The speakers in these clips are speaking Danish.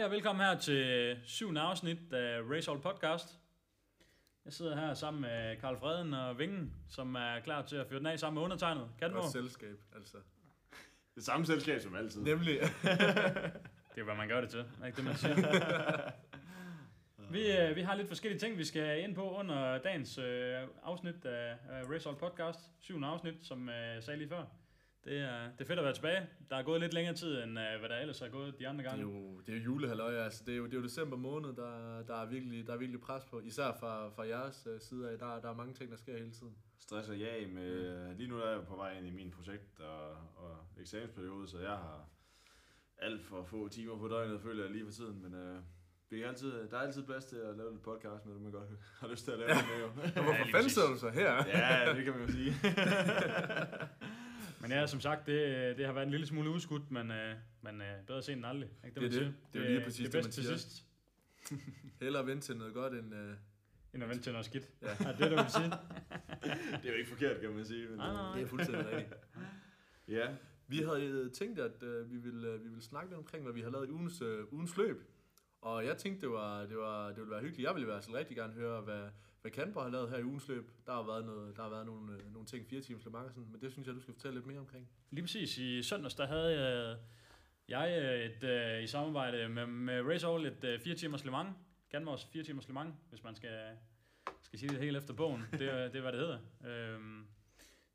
Hej og velkommen her til syvende afsnit af Race All Podcast. Jeg sidder her sammen med Karl Freden og Vingen, som er klar til at fyre den af sammen med undertegnet. Kan Godt selskab, altså. Det samme selskab som altid. Nemlig. Det er, hvad man gør det til. Er ikke det, man siger? vi, øh, vi har lidt forskellige ting, vi skal ind på under dagens øh, afsnit af, af Race All Podcast. Syvende afsnit, som øh, jeg sagde lige før. Det er, det er fedt at være tilbage. Der er gået lidt længere tid, end øh, hvad der ellers har gået de andre Det er gange. jo, det er jo julehalløj, altså. Det er jo, det er jo december måned, der, der, er virkelig, der er virkelig pres på. Især fra, fra jeres øh, side af. Der, der er mange ting, der sker hele tiden. Stress og jag med... Lige nu er jeg på vej ind i min projekt og, og eksamensperiode, så jeg har alt for få timer på døgnet, føler jeg lige for tiden. Men øh, vi er altid, der er altid plads til at lave lidt podcast med, det man godt har lyst til at lave det med. Jo. Og hvorfor lige fanden sidder du så her? ja, det kan man jo sige. Men ja, som sagt, det, det har været en lille smule udskudt, men, øh, men øh, bedre sent end aldrig. Ikke Det er man det. siger? Det er jo lige præcis det, det, er man bedst til sidst, Hellere vente til noget godt, end... Øh, end at vente til noget skidt. Ja. Ja. Er det, du vil sige? det er jo ikke forkert, kan man sige. Men, Nej, nej. det er fuldstændig rigtigt. øh, Ja, Vi havde øh, tænkt, at øh, vi, ville, øh, vi ville snakke lidt omkring, hvad vi har lavet i ugens, øh, ugens løb. Og jeg tænkte, det, var, det, var, det ville være hyggeligt. Jeg ville i hvert fald rigtig gerne høre, hvad, hvad Kanber har lavet her i ugens løb. Der har været, noget, der har været nogle, øh, nogle ting, fire timers Le Mans sådan, men det synes jeg, du skal fortælle lidt mere omkring. Lige præcis. I søndags, der havde jeg, jeg et, øh, i samarbejde med, med Race All et øh, 4 timers Le Mans. Ganmors 4 timers Le Mans, hvis man skal, skal sige det helt efter bogen. Det, det er, hvad det hedder. Øhm,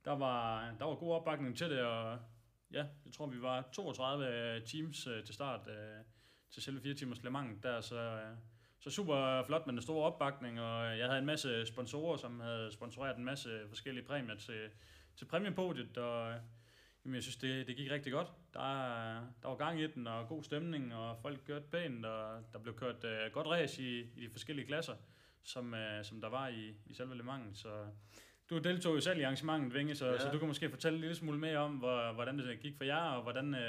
der, var, der var god opbakning til det, og ja, jeg tror, vi var 32 øh, teams øh, til start øh, til selve 4 timers Le Mans. Der, så, øh, så super flot med den store opbakning, og jeg havde en masse sponsorer, som havde sponsoreret en masse forskellige præmier til, til præmiepodiet, og Jamen, jeg synes, det, det gik rigtig godt. Der, der var gang i den, og god stemning, og folk kørte pænt, og der blev kørt uh, godt race i, i de forskellige klasser, som, uh, som der var i, i selve Le Mans. Så du deltog jo selv i arrangementet, Vinge, så, ja. Ja. så du kan måske fortælle en lille smule mere om, hvor, hvordan det gik for jer, og hvordan uh,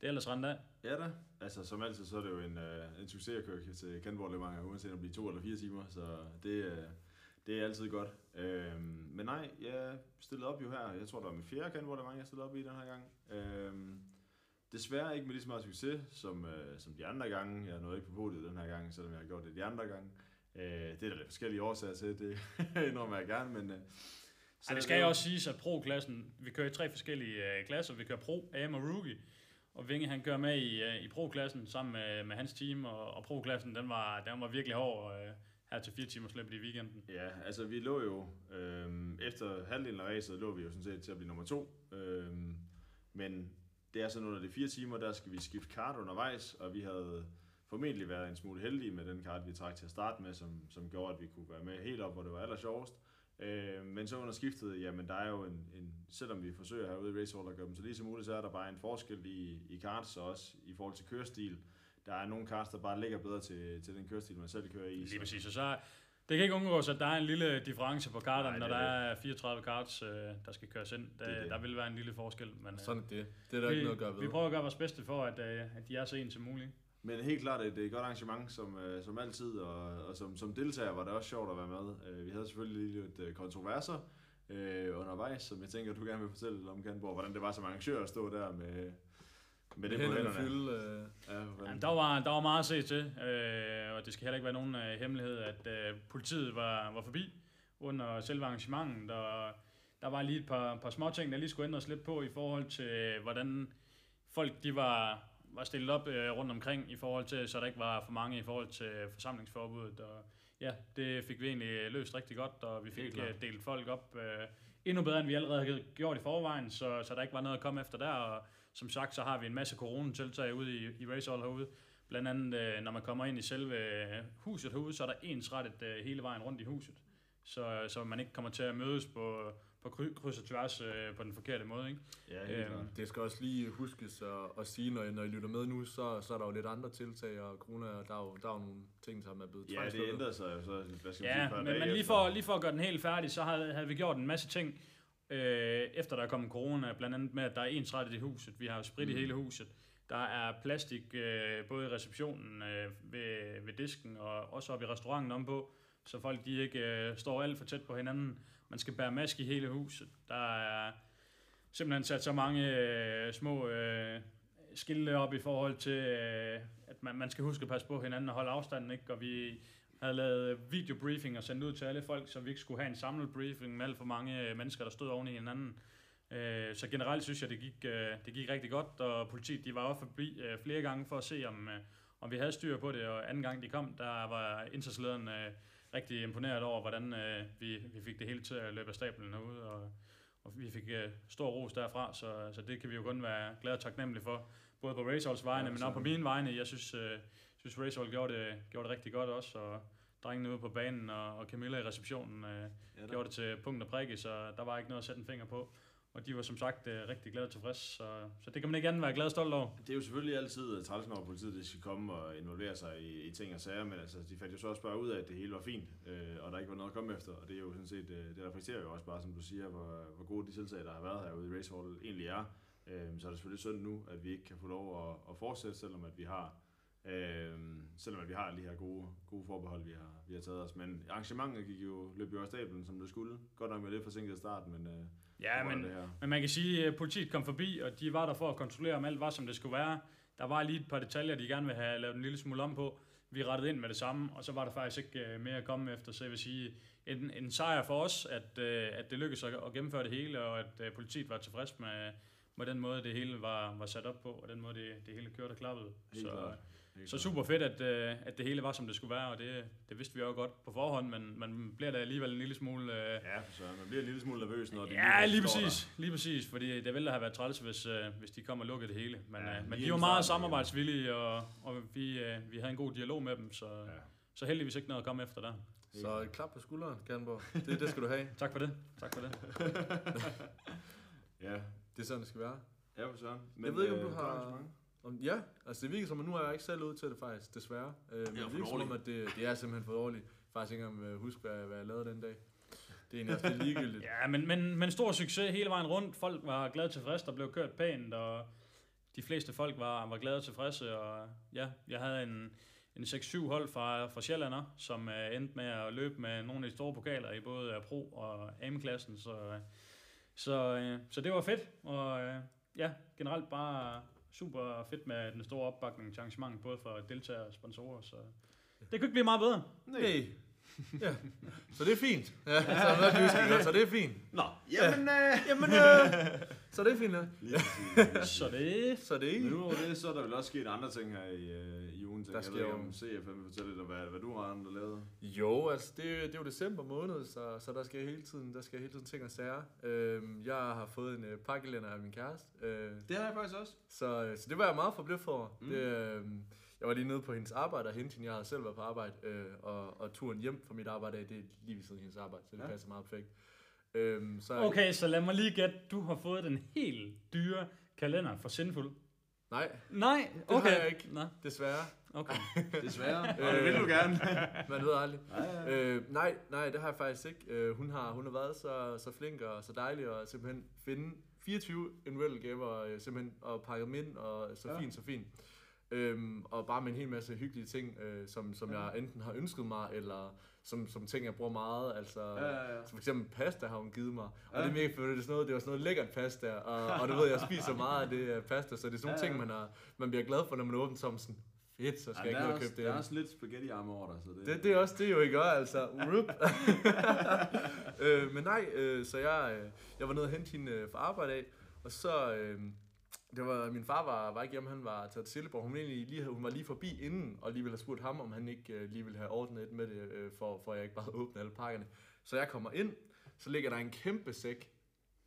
det ellers rendte af. Ja da. Altså som altid, så er det jo en, øh, en succes at køre til Kanborg Le Mans, uanset om det bliver to eller fire timer, så det, øh, det er altid godt. Øhm, men nej, jeg stillede op jo her, jeg tror det var min fjerde Kanborg Le Mans, jeg stillede op i den her gang. Øhm, desværre ikke med lige så meget succes som, øh, som de andre gange. Jeg nåede ikke på podiet den her gang, selvom jeg har gjort det de andre gange. Øh, det er der lidt forskellige årsager til, det indrømmer jeg gerne, men... Øh, Så det skal jo også siges, at Pro-klassen, vi kører i tre forskellige uh, klasser. Vi kører Pro, AM og Rookie. Og Vinge han kører med i, øh, i Pro-klassen sammen med, med hans team, og, og Pro-klassen den var, den var virkelig hård uh, her til fire timer løb i weekenden. Ja, altså vi lå jo, øhm, efter halvdelen af racet, lå vi jo sådan set til at blive nummer to. Øhm, men det er sådan under de fire timer, der skal vi skifte kart undervejs, og vi havde formentlig været en smule heldige med den kart, vi trak til at starte med, som, som gjorde, at vi kunne være med helt op, hvor det var aller sjovest. Øh, men så under skiftet, jamen der er jo en, en selvom vi forsøger herude i Racehall at gøre dem så lige som muligt, så er der bare en forskel i, i karts og også i forhold til kørestil. Der er nogle karts, der bare ligger bedre til, til den kørestil, man selv kører i. Lige så- præcis, og så det kan ikke undgås, at der er en lille difference på karterne, når der er er 34 karts, øh, der skal køres ind. Der, Det det. der vil være en lille forskel, men øh, Sådan er det. Det er der ikke noget at gøre vi, ved. vi prøver at gøre vores bedste for, at, øh, at de er så ens som muligt. Men helt klart et, et godt arrangement, som, øh, som altid, og, og som, som deltager var det også sjovt at være med. Øh, vi havde selvfølgelig lige lidt øh, kontroverser øh, undervejs, som jeg tænker, du gerne vil fortælle om, Kanborg, hvordan det var som arrangør at stå der med, med det på hænderne hænderne. fylde, øh, Ja, hvordan- Jamen, der, var, der var meget at se til, øh, og det skal heller ikke være nogen øh, hemmelighed, at øh, politiet var, var forbi under selve arrangementet, og der var lige et par, par små ting, der lige skulle ændres lidt på i forhold til, hvordan folk de var, var stillet op øh, rundt omkring, i forhold til, så der ikke var for mange i forhold til forsamlingsforbuddet. Og ja, det fik vi egentlig løst rigtig godt, og vi fik øh, delt folk op øh, endnu bedre, end vi allerede havde gjort i forvejen, så, så der ikke var noget at komme efter der, og som sagt, så har vi en masse coronatiltag ude i, i Race Hall herude. Blandt andet, øh, når man kommer ind i selve øh, huset herude, så er der ensrettet øh, hele vejen rundt i huset. Så, så man ikke kommer til at mødes på, på kry- kryds og tværs øh, på den forkerte måde. Ikke? ja, helt øhm. Det skal også lige huskes at, at sige, når I, når I lytter med nu, så, så er der jo lidt andre tiltag, og corona, der er jo, der er jo nogle ting, som er blevet Ja, det ændrede sig jo så, hvad skal sige, Ja, par men, men lige, for, lige for at gøre den helt færdig, så havde, havde vi gjort en masse ting, øh, efter der er kommet corona, blandt andet med, at der er ensrettet i huset. Vi har jo sprit mm. i hele huset. Der er plastik øh, både i receptionen øh, ved, ved disken og også oppe i restauranten om på, så folk de ikke øh, står alt for tæt på hinanden. Man skal bære maske i hele huset. Der er simpelthen sat så mange øh, små øh, skilte op i forhold til, øh, at man, man skal huske at passe på hinanden og holde afstanden, ikke? Og vi havde lavet videobriefing og sendt ud til alle folk, så vi ikke skulle have en samlet briefing med alt for mange øh, mennesker, der stod oven i hinanden. Øh, så generelt synes jeg, det gik, øh, det gik rigtig godt, og politiet de var også forbi øh, flere gange for at se, om, øh, om vi havde styr på det, og anden gang de kom, der var indsatslederen øh, rigtig imponeret over, hvordan øh, vi, vi fik det hele til at løbe af stablen herude, og, og vi fik øh, stor ros derfra, så, så det kan vi jo kun være glade og taknemmelige for, både på Raceholds vegne, Ja, men så- også på mine vegne. Jeg synes, øh, synes Racehold gjorde det, gjorde det rigtig godt også, og drengene ude på banen og, og Camilla i receptionen øh, Ja, gjorde det til punkt og prikke, så der var ikke noget at sætte en finger på. Og de var som sagt øh, rigtig glade og tilfredse, så, så det kan man ikke andet være glad og stolt over. Det er jo selvfølgelig altid øh, træls, når politiet det skal komme og involvere sig i, i ting og sager, men altså, de fandt jo så også bare ud af, at det hele var fint, øh, og der ikke var noget at komme efter, og det er jo sådan set, øh, det reflekterer jo også bare, som du siger, hvor, hvor gode de tiltag, der har været herude i Racehall egentlig er. Øh, så er det selvfølgelig synd nu, at vi ikke kan få lov at, at fortsætte, selvom at vi har Øh, selvom at vi har de her gode, gode forbehold, vi har, vi har taget os. Men arrangementet gik jo, løb jo af stablen, som det skulle. Godt nok med lidt forsinket i starten, men øh, Ja, men, det her. men man kan sige, at politiet kom forbi, og de var der for at kontrollere, om alt var, som det skulle være. Der var lige et par detaljer, de gerne ville have lavet en lille smule om på. Vi rettede ind med det samme, og så var der faktisk ikke øh, mere at komme efter. Så jeg vil sige, en, en sejr for os, at, øh, at det lykkedes at, gennemføre det hele, og at øh, politiet var tilfreds med, med den måde, det hele var, var sat op på, og den måde, det, det hele kørte og klappede. Helt Så, klart. Så super fedt, at, øh, at det hele var, som det skulle være, og det, det vidste vi jo godt på forhånd, men man bliver da alligevel en lille smule... Øh, Ja, for så man bliver en lille smule nervøs, når det Ja, lige står præcis. Lige præcis, fordi det ville da have været træls, hvis, øh, hvis de kom og lukkede det hele. Men, Ja, øh, men lige de var meget samarbejdsvillige, og, og vi, øh, vi havde en god dialog med dem, så, Der. ja. Så heldigvis ikke noget at komme efter der. Så et klap på skulderen, Kernborg. Det, det skal du have. Tak for det. Tak for det. ja, Det er sådan, det skal være. ja for søren. Jeg ved ikke, om du har-. Om, ja, altså det virker som, at nu er jeg ikke selv ud til det faktisk, desværre. Øh, men for det virker som om, at det, det er simpelthen for dårligt. Faktisk ikke engang øh, huske, hvad, hvad jeg lavede den dag. Det er lidt ligegyldigt. Ja, men, men, men stor succes hele vejen rundt. Folk var glade og tilfredse, der blev kørt pænt, og de fleste folk var, var glade og tilfredse. Og ja, jeg havde en, en 6-7 hold fra, fra Sjællander, som uh, endte med at løbe med nogle af de store pokaler i både øh, Pro og AM-klassen. Så, øh, så, uh, så det var fedt, og uh, ja, generelt bare super fedt med den store opbakning til arrangementet, både for deltagere og sponsorer. Så det kunne ikke blive meget bedre. Nej. Ja. Så det er fint. Ja, så, er det så det er fint. Nå, jamen, øh, Jamen, øh, så det er fint, ja. Så det Så det er ikke. udover det, så er der vel også sket andre ting her i, ugen. Der sker jeg ved ikke, om CFM vil fortælle lidt om, hvad, hvad du har andre lavet. Jo, altså det, er- det er jo december måned, så, så der skal hele tiden, der skal hele tiden ting og sager. Øhm, jeg har fået en øh, pakkelænder af min kæreste. Øh, Det har jeg faktisk også. Så, øh, så det var jeg meget forbløffet over. Mm. Det, øh, jeg var lige nede på hendes arbejde og hente hende. Jeg havde selv været på arbejde, øh, og, og turen hjem fra mit arbejde, af, det er lige ved siden af hendes arbejde, så det Ja. passer meget perfekt. Øhm, så, Okay, så lad mig lige gætte. Du har fået den helt dyre kalender for Sinful. Nej, Nej, har okay. jeg ikke. Nå, desværre. Okay. Desværre. Og det vil du gerne. Man ved aldrig. Ja. Øh, nej, nej, det har jeg faktisk ikke. Øh, hun, har, hun har været så, så flink og så dejlig at simpelthen finde 24 individuelle gaver, øh, simpelthen, og pakke dem ind, og så Ja. fint, så fint. Øhm, og bare med en hel masse hyggelige ting, øh, som, som Ja. jeg enten har ønsket mig, eller som, som ting, jeg bruger meget. Altså, Ja, ja, ja. Så for eksempel pasta har hun givet mig. Og Ja. det er mega fedt, det er sådan noget, det var sådan noget lækkert pasta. Og, og du ved, jeg spiser meget af det øh, pasta, så det er sådan nogle Ja, ja. ting, man, har, man bliver glad for, når man åbner som sådan, fedt, så skal Ej, jeg ikke ned og købe det. der er ind." også lidt spaghetti arme over dig. Så det, Det, det er også det, jo ikke gør, altså. Rup. øh, men nej, øh, så jeg, øh, jeg var nede og hente hende øh, fra arbejde af, og så, øh, det var, min far var, var ikke hjemme, han var taget til Silkeborg. Hun, egentlig lige, hun var lige forbi inden, og lige ville have spurgt ham, om han ikke øh, lige ville have ordnet et med det, øh, for, for jeg ikke bare åbnet alle pakkerne. Så jeg kommer ind, så ligger der en kæmpe sæk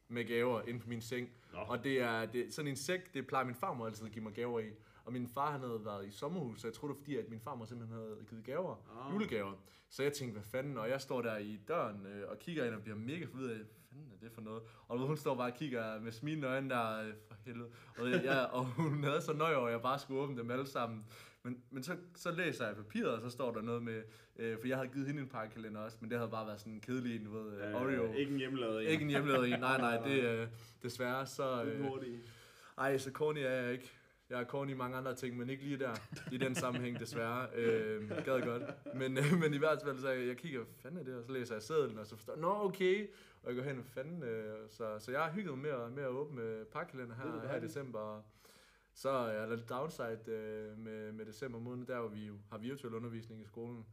med gaver inde på min seng. Nå. Og det er det, sådan en sæk, det plejer min farmor altid at give mig gaver i. Og min far han havde været i sommerhus, så jeg tror det var fordi, at min farmor simpelthen havde givet gaver, oh. julegaver. Så jeg tænkte, hvad fanden, og jeg står der i døren øh, og kigger ind og bliver mega forvirret af, hvad fanden er det for noget? Og hun står bare og kigger med smilende øjne der, øh, for helvede. Og, jeg, jeg, og hun havde så nøje over, at jeg bare skulle åbne dem alle sammen. Men, men så, så læser jeg papiret, og så står der noget med, øh, for jeg havde givet hende en pakkekalender også, men det havde bare været sådan en kedelig du ved, øh, Oreo. Ikke en hjemmelavet en. Ikke en hjemmelavet en, nej, nej, det er øh, desværre så... Øh, ej, så corny er jeg ikke. Jeg er corny i mange andre ting, men ikke lige der. I den sammenhæng, desværre. Øh, gad godt. Men, øh, men i hvert fald, så jeg, jeg kigger, hvad fanden er det? Og så læser jeg sedlen, og så forstår nå okay. Og jeg går hen, fanden. Øh, så, så jeg har hygget mig med at, med at åbne pakkelænder Det er her, her i december. Og Så er der lidt downside øh, med, med december måned, der hvor vi jo har virtuel undervisning i skolen.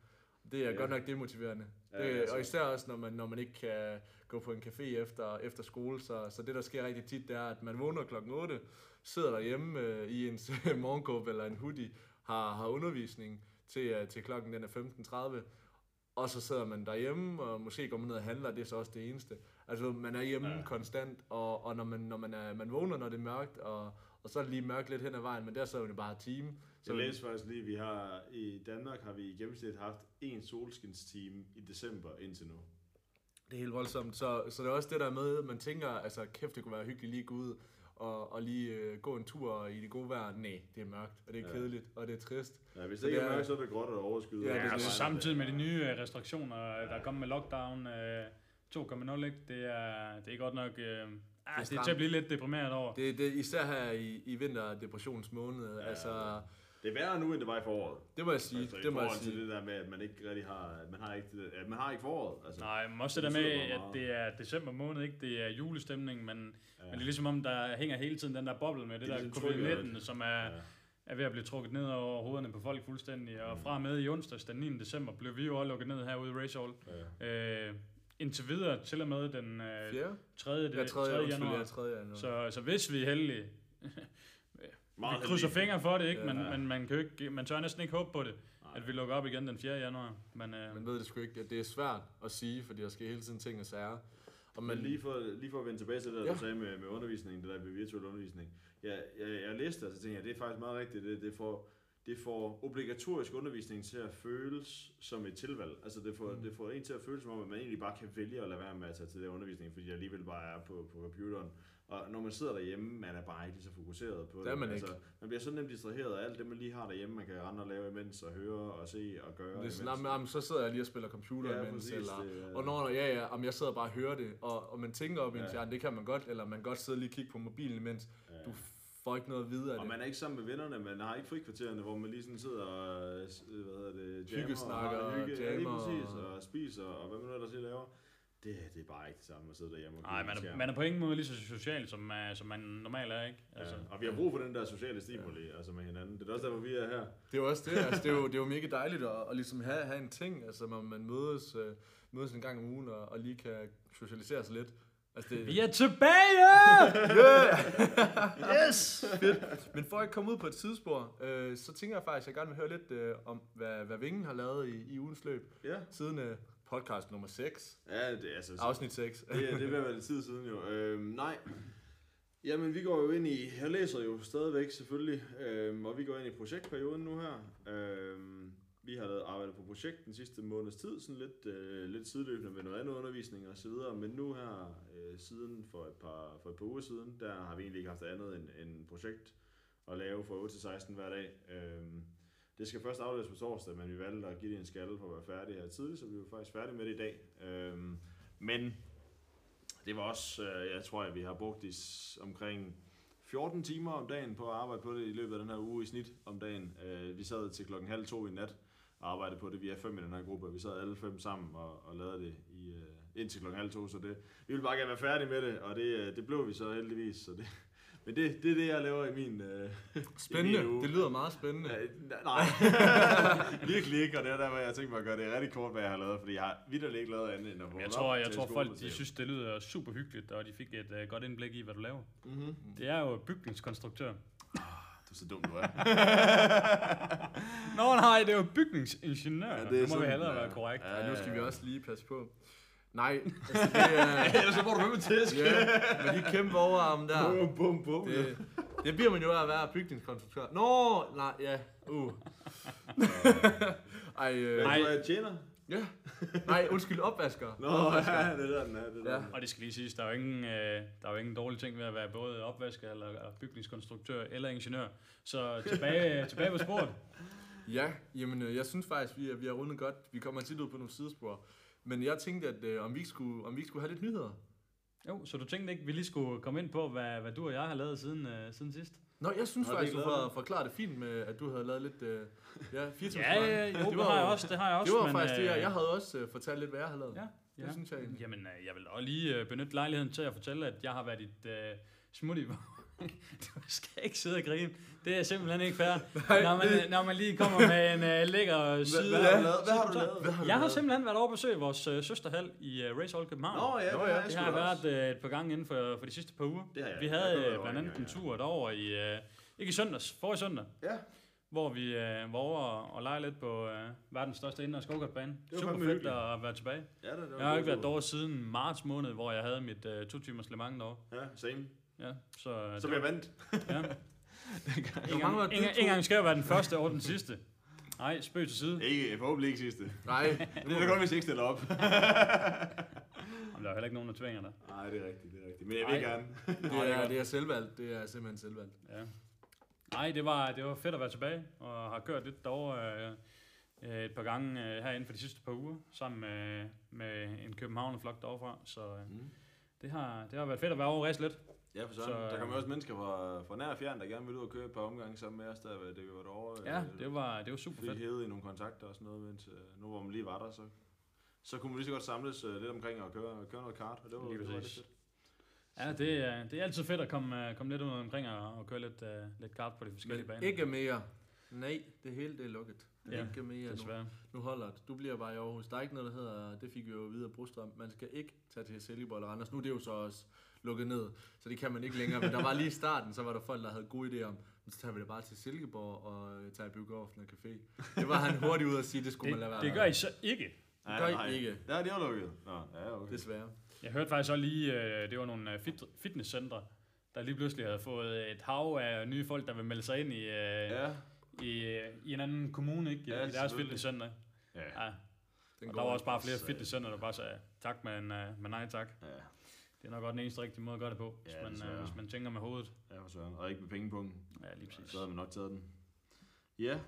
Det er Ja. godt nok demotiverende. Ja, det og især også, når man, når man ikke kan gå på en café efter, efter skole. Så, så det, der sker rigtig tit, det er, at man vågner klokken 8, sidder derhjemme øh, i en morgenkåb eller en hoodie, har, har undervisning til, øh, til klokken den er 15.30, og så sidder man derhjemme, og måske går man ned og handler, det er så også det eneste. Altså, man er hjemme Ja. konstant, og, og når, man, når man, er, man vågner, når det er mørkt, og, og så er det lige mørkt lidt hen ad vejen, men der sidder man jo bare en time. Så Jeg læste faktisk lige, vi har i Danmark har vi i gennemsnit haft en solskinsteam i december indtil nu. Det er helt voldsomt. Så, så det er også det der med, at man tænker, altså kæft, det kunne være hyggeligt lige at gå ud og, og lige øh, gå en tur i det gode vejr. Nej, det er mørkt, og det er Ja. kedeligt, og det er trist. Ja, hvis det ikke det er er- mørkt, så er det gråt og overskyet. Ja, det er Ja, det. og så regner samtidig med de det. nye øh, restriktioner, øh, der kommer med lockdown øh, 2.0, ikke? Det er, det er godt nok... Øh, ah, det, er stramt. til at blive lidt deprimeret over. Det, det især her i, i vinterdepressionsmåned. Ja. Ja. Altså, Det er værre nu, end det var i foråret. det må jeg sige. Altså, i det må jeg sige. det der med, at man ikke rigtig har, man har ikke, det, at man har ikke foråret. Altså, Nej, men også Det det der med, at det er december måned, ikke? Det er julestemning, men, ja. men det er ligesom om, der hænger hele tiden den der boble med det, Det er der ligesom trykket, covid-19, som er, ja. er ved at blive trukket ned over hovederne på folk fuldstændig. Og Mm. fra og med i onsdags, den 9. december, blev vi jo også lukket ned herude i Race Hall. Ja. Øh, indtil videre, til og med den øh, Fjerde? 3. Ja, tredje, 3. undskyld, januar. ja, tredje januar. Så, så hvis vi er heldige, Meget vi krydser heldig. fingre for det, ikke? Ja. Men, men man, kan jo ikke, man tør næsten ikke håbe på det, Nej. at vi lukker op igen den 4. januar. Men, øh, Man ved det sgu ikke. Det er svært at sige, fordi der sker hele tiden ting og sager. Og Men man, lige for, lige for at vende tilbage til det, der Ja. du sagde med, med undervisningen, det der med virtuel undervisning. Jeg, jeg, jeg læste det, og så tænkte jeg, det er faktisk meget rigtigt. Det, det, får, det får obligatorisk undervisning til at føles som et tilvalg. Altså det får, Mm. det får en til at føles som om, at man egentlig bare kan vælge at lade være med at tage til den undervisning, fordi jeg alligevel bare er på, på computeren. Og når man sidder derhjemme, man er bare ikke lige så fokuseret på Det er man altså, man bliver så nemt distraheret af alt det, man lige har derhjemme, man kan rende og lave imens, og høre og se og gøre. det er imens. sådan, jamen, jamen, så sidder jeg lige og spiller computer ja, imens, præcis, eller, det, Og når, ja, ja, om jeg sidder bare og hører det, og, og man tænker op i en Ja. det kan man godt, eller man kan godt sidde og lige kigge på mobilen imens. ja. Du får ikke noget videre af Og det. man er ikke sammen med vennerne, man har ikke frikvartererne, hvor man lige sådan sidder og, øh, hvad hedder det, jammer Hyggesnakker og, og hygge, ja, lige jammer præcis, og- og spiser, og hvad man nu ellers lige laver. Det, det er bare ikke det samme at sidde derhjemme og nej, man er, man er på ingen måde lige så social, som, uh, som man normalt er, ikke? Altså, ja. Og vi har brug for den der sociale stimuli, ja. altså med hinanden. Det er også derfor, vi er her. Det er jo også det, altså det er jo, det er jo mega dejligt at, at ligesom have, have en ting, altså man, man mødes, øh, mødes en gang om ugen og, og lige kan socialisere sig lidt. Altså det, Vi er tilbage! yes! Men for at komme ud på et tidsspor, øh, så tænker jeg faktisk, at jeg gerne vil høre lidt øh, om, hvad, hvad Vingen har lavet i, i ugens løb, Ja, siden øh, podcast nummer 6, ja det, er altså, afsnit 6. det, er- det at være lidt tid siden jo. Øhm, nej, Jamen, vi går jo ind i, jeg læser jo stadigvæk selvfølgelig, øhm, og vi går ind i projektperioden nu her. Øhm, vi har lavet arbejdet på projekt den sidste måneds tid, sådan lidt, øh, lidt sideløbende med noget andet undervisning og så videre, men nu her, øh, siden for et, par, for et par uger siden, der har vi egentlig ikke haft andet end, end projekt at lave fra 8 til 16 hver dag. Øhm, det skal først afleveres på torsdag, men vi valgte at give det en skalle for at være færdige her tidligt, så vi er faktisk færdige med det i dag. Øhm, men det var også, øh, jeg tror, at vi har brugt i omkring 14 timer om dagen på at arbejde på det i løbet af den her uge i snit om dagen. Øh, vi sad til klokken halv to i nat og arbejdede på det. Vi er fem i den her gruppe, og vi sad alle fem sammen og, og lavede det i, øh, indtil klokken halv to, så det, vi ville bare gerne være færdige med det, og det, øh, det blev vi så heldigvis. Så det, men det, det er det, jeg laver i min, øh, Spændende, i min uge. det lyder meget spændende. Ja, nej, virkelig ikke, og det er der, hvor jeg tænker mig at gøre det rigtig kort, hvad jeg har lavet, fordi jeg har vidderligt ikke lavet andet end at vågne Jeg op tror, jeg til tror folk de synes, det lyder super hyggeligt, og de fik et uh, godt indblik i, hvad du laver. Mhm. Det er jo bygningskonstruktør. Du er så dum, du er. Nå nej, det er jo bygningsingeniør. Ja, det er det må vi sådan, hellere ja. være korrekt. Ja, nu skal vi også lige passe på. Nej, altså det er... Ellers så får du med med tæsk. Ja, med de kæmpe overarme der. Bum, bum, bum. Det, det bliver man jo af at være bygningskonstruktør. Nå, nej, ja. Uh. Ej, øh, Nej. Du er tjener? ja. Nej, undskyld, opvasker. Nå, ja, det er der, den er. Det er der. Ja. Og det skal lige siges, der er jo ingen, øh, der er jo ingen dårlige ting ved at være både opvasker eller bygningskonstruktør eller ingeniør. Så tilbage, tilbage på sporet. Ja, jamen øh, jeg synes faktisk, vi er, vi er rundet godt. Vi kommer tit ud på nogle sidespor. Men jeg tænkte, at øh, om, vi ikke skulle, om vi ikke skulle have lidt nyheder. Jo, så du tænkte ikke, vi lige skulle komme ind på, hvad, hvad du og jeg har lavet siden, øh, siden sidst? Nå, jeg synes Har faktisk, du lavet for, forklarede det fint med, at du havde lavet lidt... Øh, ja, 24 Ja, ja, jo, det, var har jeg jo- også. Det har jeg også. Det var men, faktisk det, jeg, øh, jeg havde også øh, fortalt lidt, hvad jeg havde lavet. Ja, Det ja. synes jeg egentlig. Jamen, øh, jeg vil også lige øh, benytte lejligheden til at fortælle, at jeg har været et øh, smut i, du skal ikke sidde og grine. Det er simpelthen ikke fair. Nej, når, man, det- når man lige kommer med en uh, lækker side. hvad har du lavet? Hvad har du lavet? Hvad har du Jeg har simpelthen været over at besøge vores uh, søsterhal i uh, Race Hall København. Nå ja, Nå, ja. det har jeg været uh, et par gange inden for, for de sidste par uger. Det har jeg. Vi havde øh, være blandt andet en tur derover i, uh, ikke i søndags, forrige søndag, Ja, hvor vi uh, var over og lege lidt på uh, verdens største indendørs go-kartbane. Super fedt hyggeligt. at være tilbage. ja det, det var Jeg har ikke været derovre siden marts måned, hvor jeg havde mit uh, to timers Le Mans derovre. Ja, same. Ja, så, uh, Så bliver jeg vandt. Ja. Hvor mange var En det, gang, to? en gang skal jeg være den første og den sidste. Nej, spøg til side. Ikke, forhåbentlig ikke sidste. Nej, Det er da godt, hvis jeg ikke stiller op. Jamen, der er heller ikke nogen, der tvinger dig. Nej, det er rigtigt, det er rigtigt. Men jeg vil Nej. gerne. det er, det er selvvalgt. Det er simpelthen selvvalgt. Ja. Nej, det var, det var fedt at være tilbage, og har kørt lidt derovre øh, øh, et par gange øh, herinde for de sidste par uger, sammen med, med en Københavner-flok derovre så øh, Mm. det, har, det har været fedt at være over og lidt. Ja, for Så, sådan. Der øh, kommer også mennesker fra, fra nær og fjern, der gerne vil ud og køre et par omgange sammen med os, der, da vi var derovre. Ja, Øh, det var, det var super fedt. hævet i nogle kontakter og sådan noget, mens øh, nu hvor man lige var der, så, så kunne man lige så godt samles lidt omkring og køre, køre noget kart, og det var, Lige det var lidt fedt. Ja, det, er- det er altid fedt at komme, komme lidt ud omkring og, og køre lidt, uh, lidt kart på de forskellige Men baner. ikke mere. Nej, det hele det er lukket. Ja, ikke mere nu. Desværre. Nu holder det. Du bliver bare i Aarhus. Der er ikke noget, der hedder, det fik vi jo videre Brostrøm. Man skal ikke tage til Silkeborg eller Randers. Nu er det jo så også lukket ned, så det kan man ikke længere. Men der var lige i starten, så var der folk, der havde gode idéer om, "Men så tager vi det bare til Silkeborg og øh, tager i biografen og café. Det var han hurtigt ud at sige, det skulle man lade Det, være. det gør I så ikke. gør I ikke. Ja, det er lukket. Nå, ja, okay. Desværre. Jeg hørte faktisk også lige, øh, det var nogle øh, fit, fitnesscentre, der lige pludselig havde fået et hav af nye folk, der vil melde sig ind i, Ja, i, i en anden kommune, ikke? I, Ja, i deres fitnesscenter. ja. Ja, Den og der var også bare flere fitnesscenter, der bare sagde tak, men, men nej tak. ja. Det er nok godt den eneste rigtige måde at gøre det på, hvis, Ja, man, desværre. øh, hvis man tænker med hovedet. Ja, for søren. Og ikke med pengepungen. Ja, lige præcis. Så havde man nok taget den. Ja.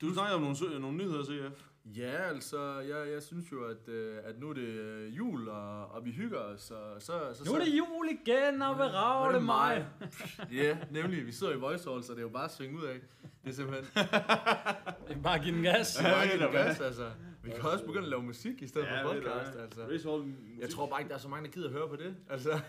Du snakker om nogle, nogle nyheder, CF. Ja, altså, jeg, jeg synes jo, at, øh, at nu er det øh, jul, og, og vi hygger os. Så, så, så, Nu er det jul igen, og beravle mig. Ja, nemlig. Vi sidder i voice hall, så det er jo bare at svinge ud af. Det er simpelthen Bare giv den gas. det er bare du hvad? gas, altså. Vi kan også begynde at lave musik i stedet for ved du podcast, altså. Jeg tror bare ikke, der er så mange, der gider at høre på det. Altså,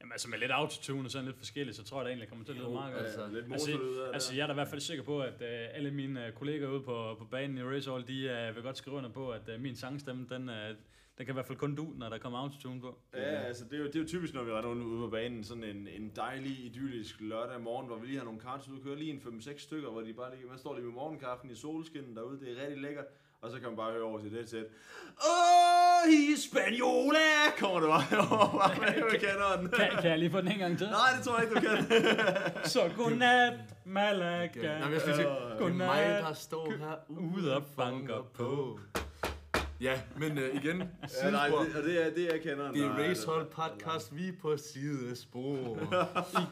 Jamen altså med lidt autotune og sådan lidt forskelligt, så tror jeg da egentlig kommer til at lyde meget godt. altså. Ja, lidt Altså, Altså, der. jeg er da i hvert fald sikker på, at uh, alle mine uh, kollegaer ude på, på banen i Race Hall, de uh, vil godt skrive under på, at uh, min sangstemme, den, uh, den kan i hvert fald kun du, når der kommer autotune på. Ja, altså det er, jo, det er jo typisk, når vi render ude på banen, sådan en, en dejlig, idyllisk lørdag morgen, hvor vi lige har nogle karts ude og køre lige en 5-6 stykker, hvor de bare lige, man står lige med morgenkaffen i solskinnen derude, det er rigtig lækkert. Og så kan man bare høre over til det sæt. Åh, Hispaniola! Kommer det bare over bare med kanonen. Kan, kan jeg lige få den en gang til? Nej, det tror jeg ikke, du kan. Så godnat, Malaga. Nej, men jeg skal sige, Åh, det er mig, der står her Ude og banker på. Ja, men uh, igen, Ja, nej, det, og det er, det er kanonen. Det er Race Hall podcast, vi er på sidespor.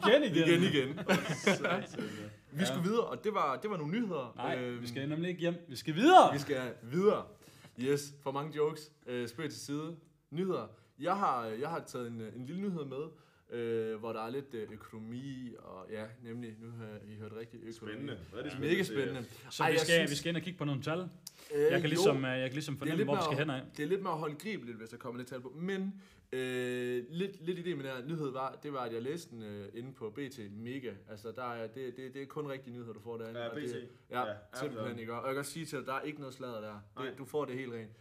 Igen, igen. igen, igen. Vi skulle videre, og det var, det var nogle nyheder. Nej, Øhm, vi skal nemlig ikke hjem. Vi skal videre. Vi skal videre. Yes, for mange jokes. Øh, spøg til side. Nyheder. Jeg har, jeg har taget en, en lille nyhed med, øh, hvor der er lidt øh, økonomi, og ja, nemlig, nu har I hørt rigtigt, økonomi. Spændende. Hvad er det Ja, spændende, Mega spændende. Så Ej, vi skal, synes- vi skal ind og kigge på nogle tal. Øh, Jeg kan jo, ligesom, øh, jeg kan ligesom det fornemme, hvor vi skal hen af. Det er lidt mere håndgribeligt, hvis der kommer lidt tal på. Men øh, lidt, lidt idé med den her nyhed var, det var, at jeg læste den øh, inde på BT Mega. Altså, der er, det, det, det er kun rigtige nyheder, du får derinde. Ja, BT. Det, ja, Ja, simpelthen absolut. ikke. Og jeg kan også sige til dig, der er ikke noget sladder der. Nej. Det, du får det helt rent.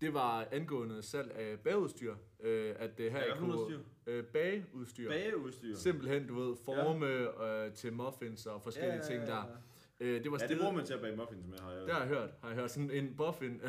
Det var angående salg af bagudstyr. Øh, at det her Ja, noget udstyr? Øh, bageudstyr. Bageudstyr. Simpelthen, du ved, forme øh, til muffins og forskellige ja, ting der. Øh, det var Ja, det bruger man til at bage muffins med, har jeg. det har jeg hørt. Har jeg hørt sådan en muffin.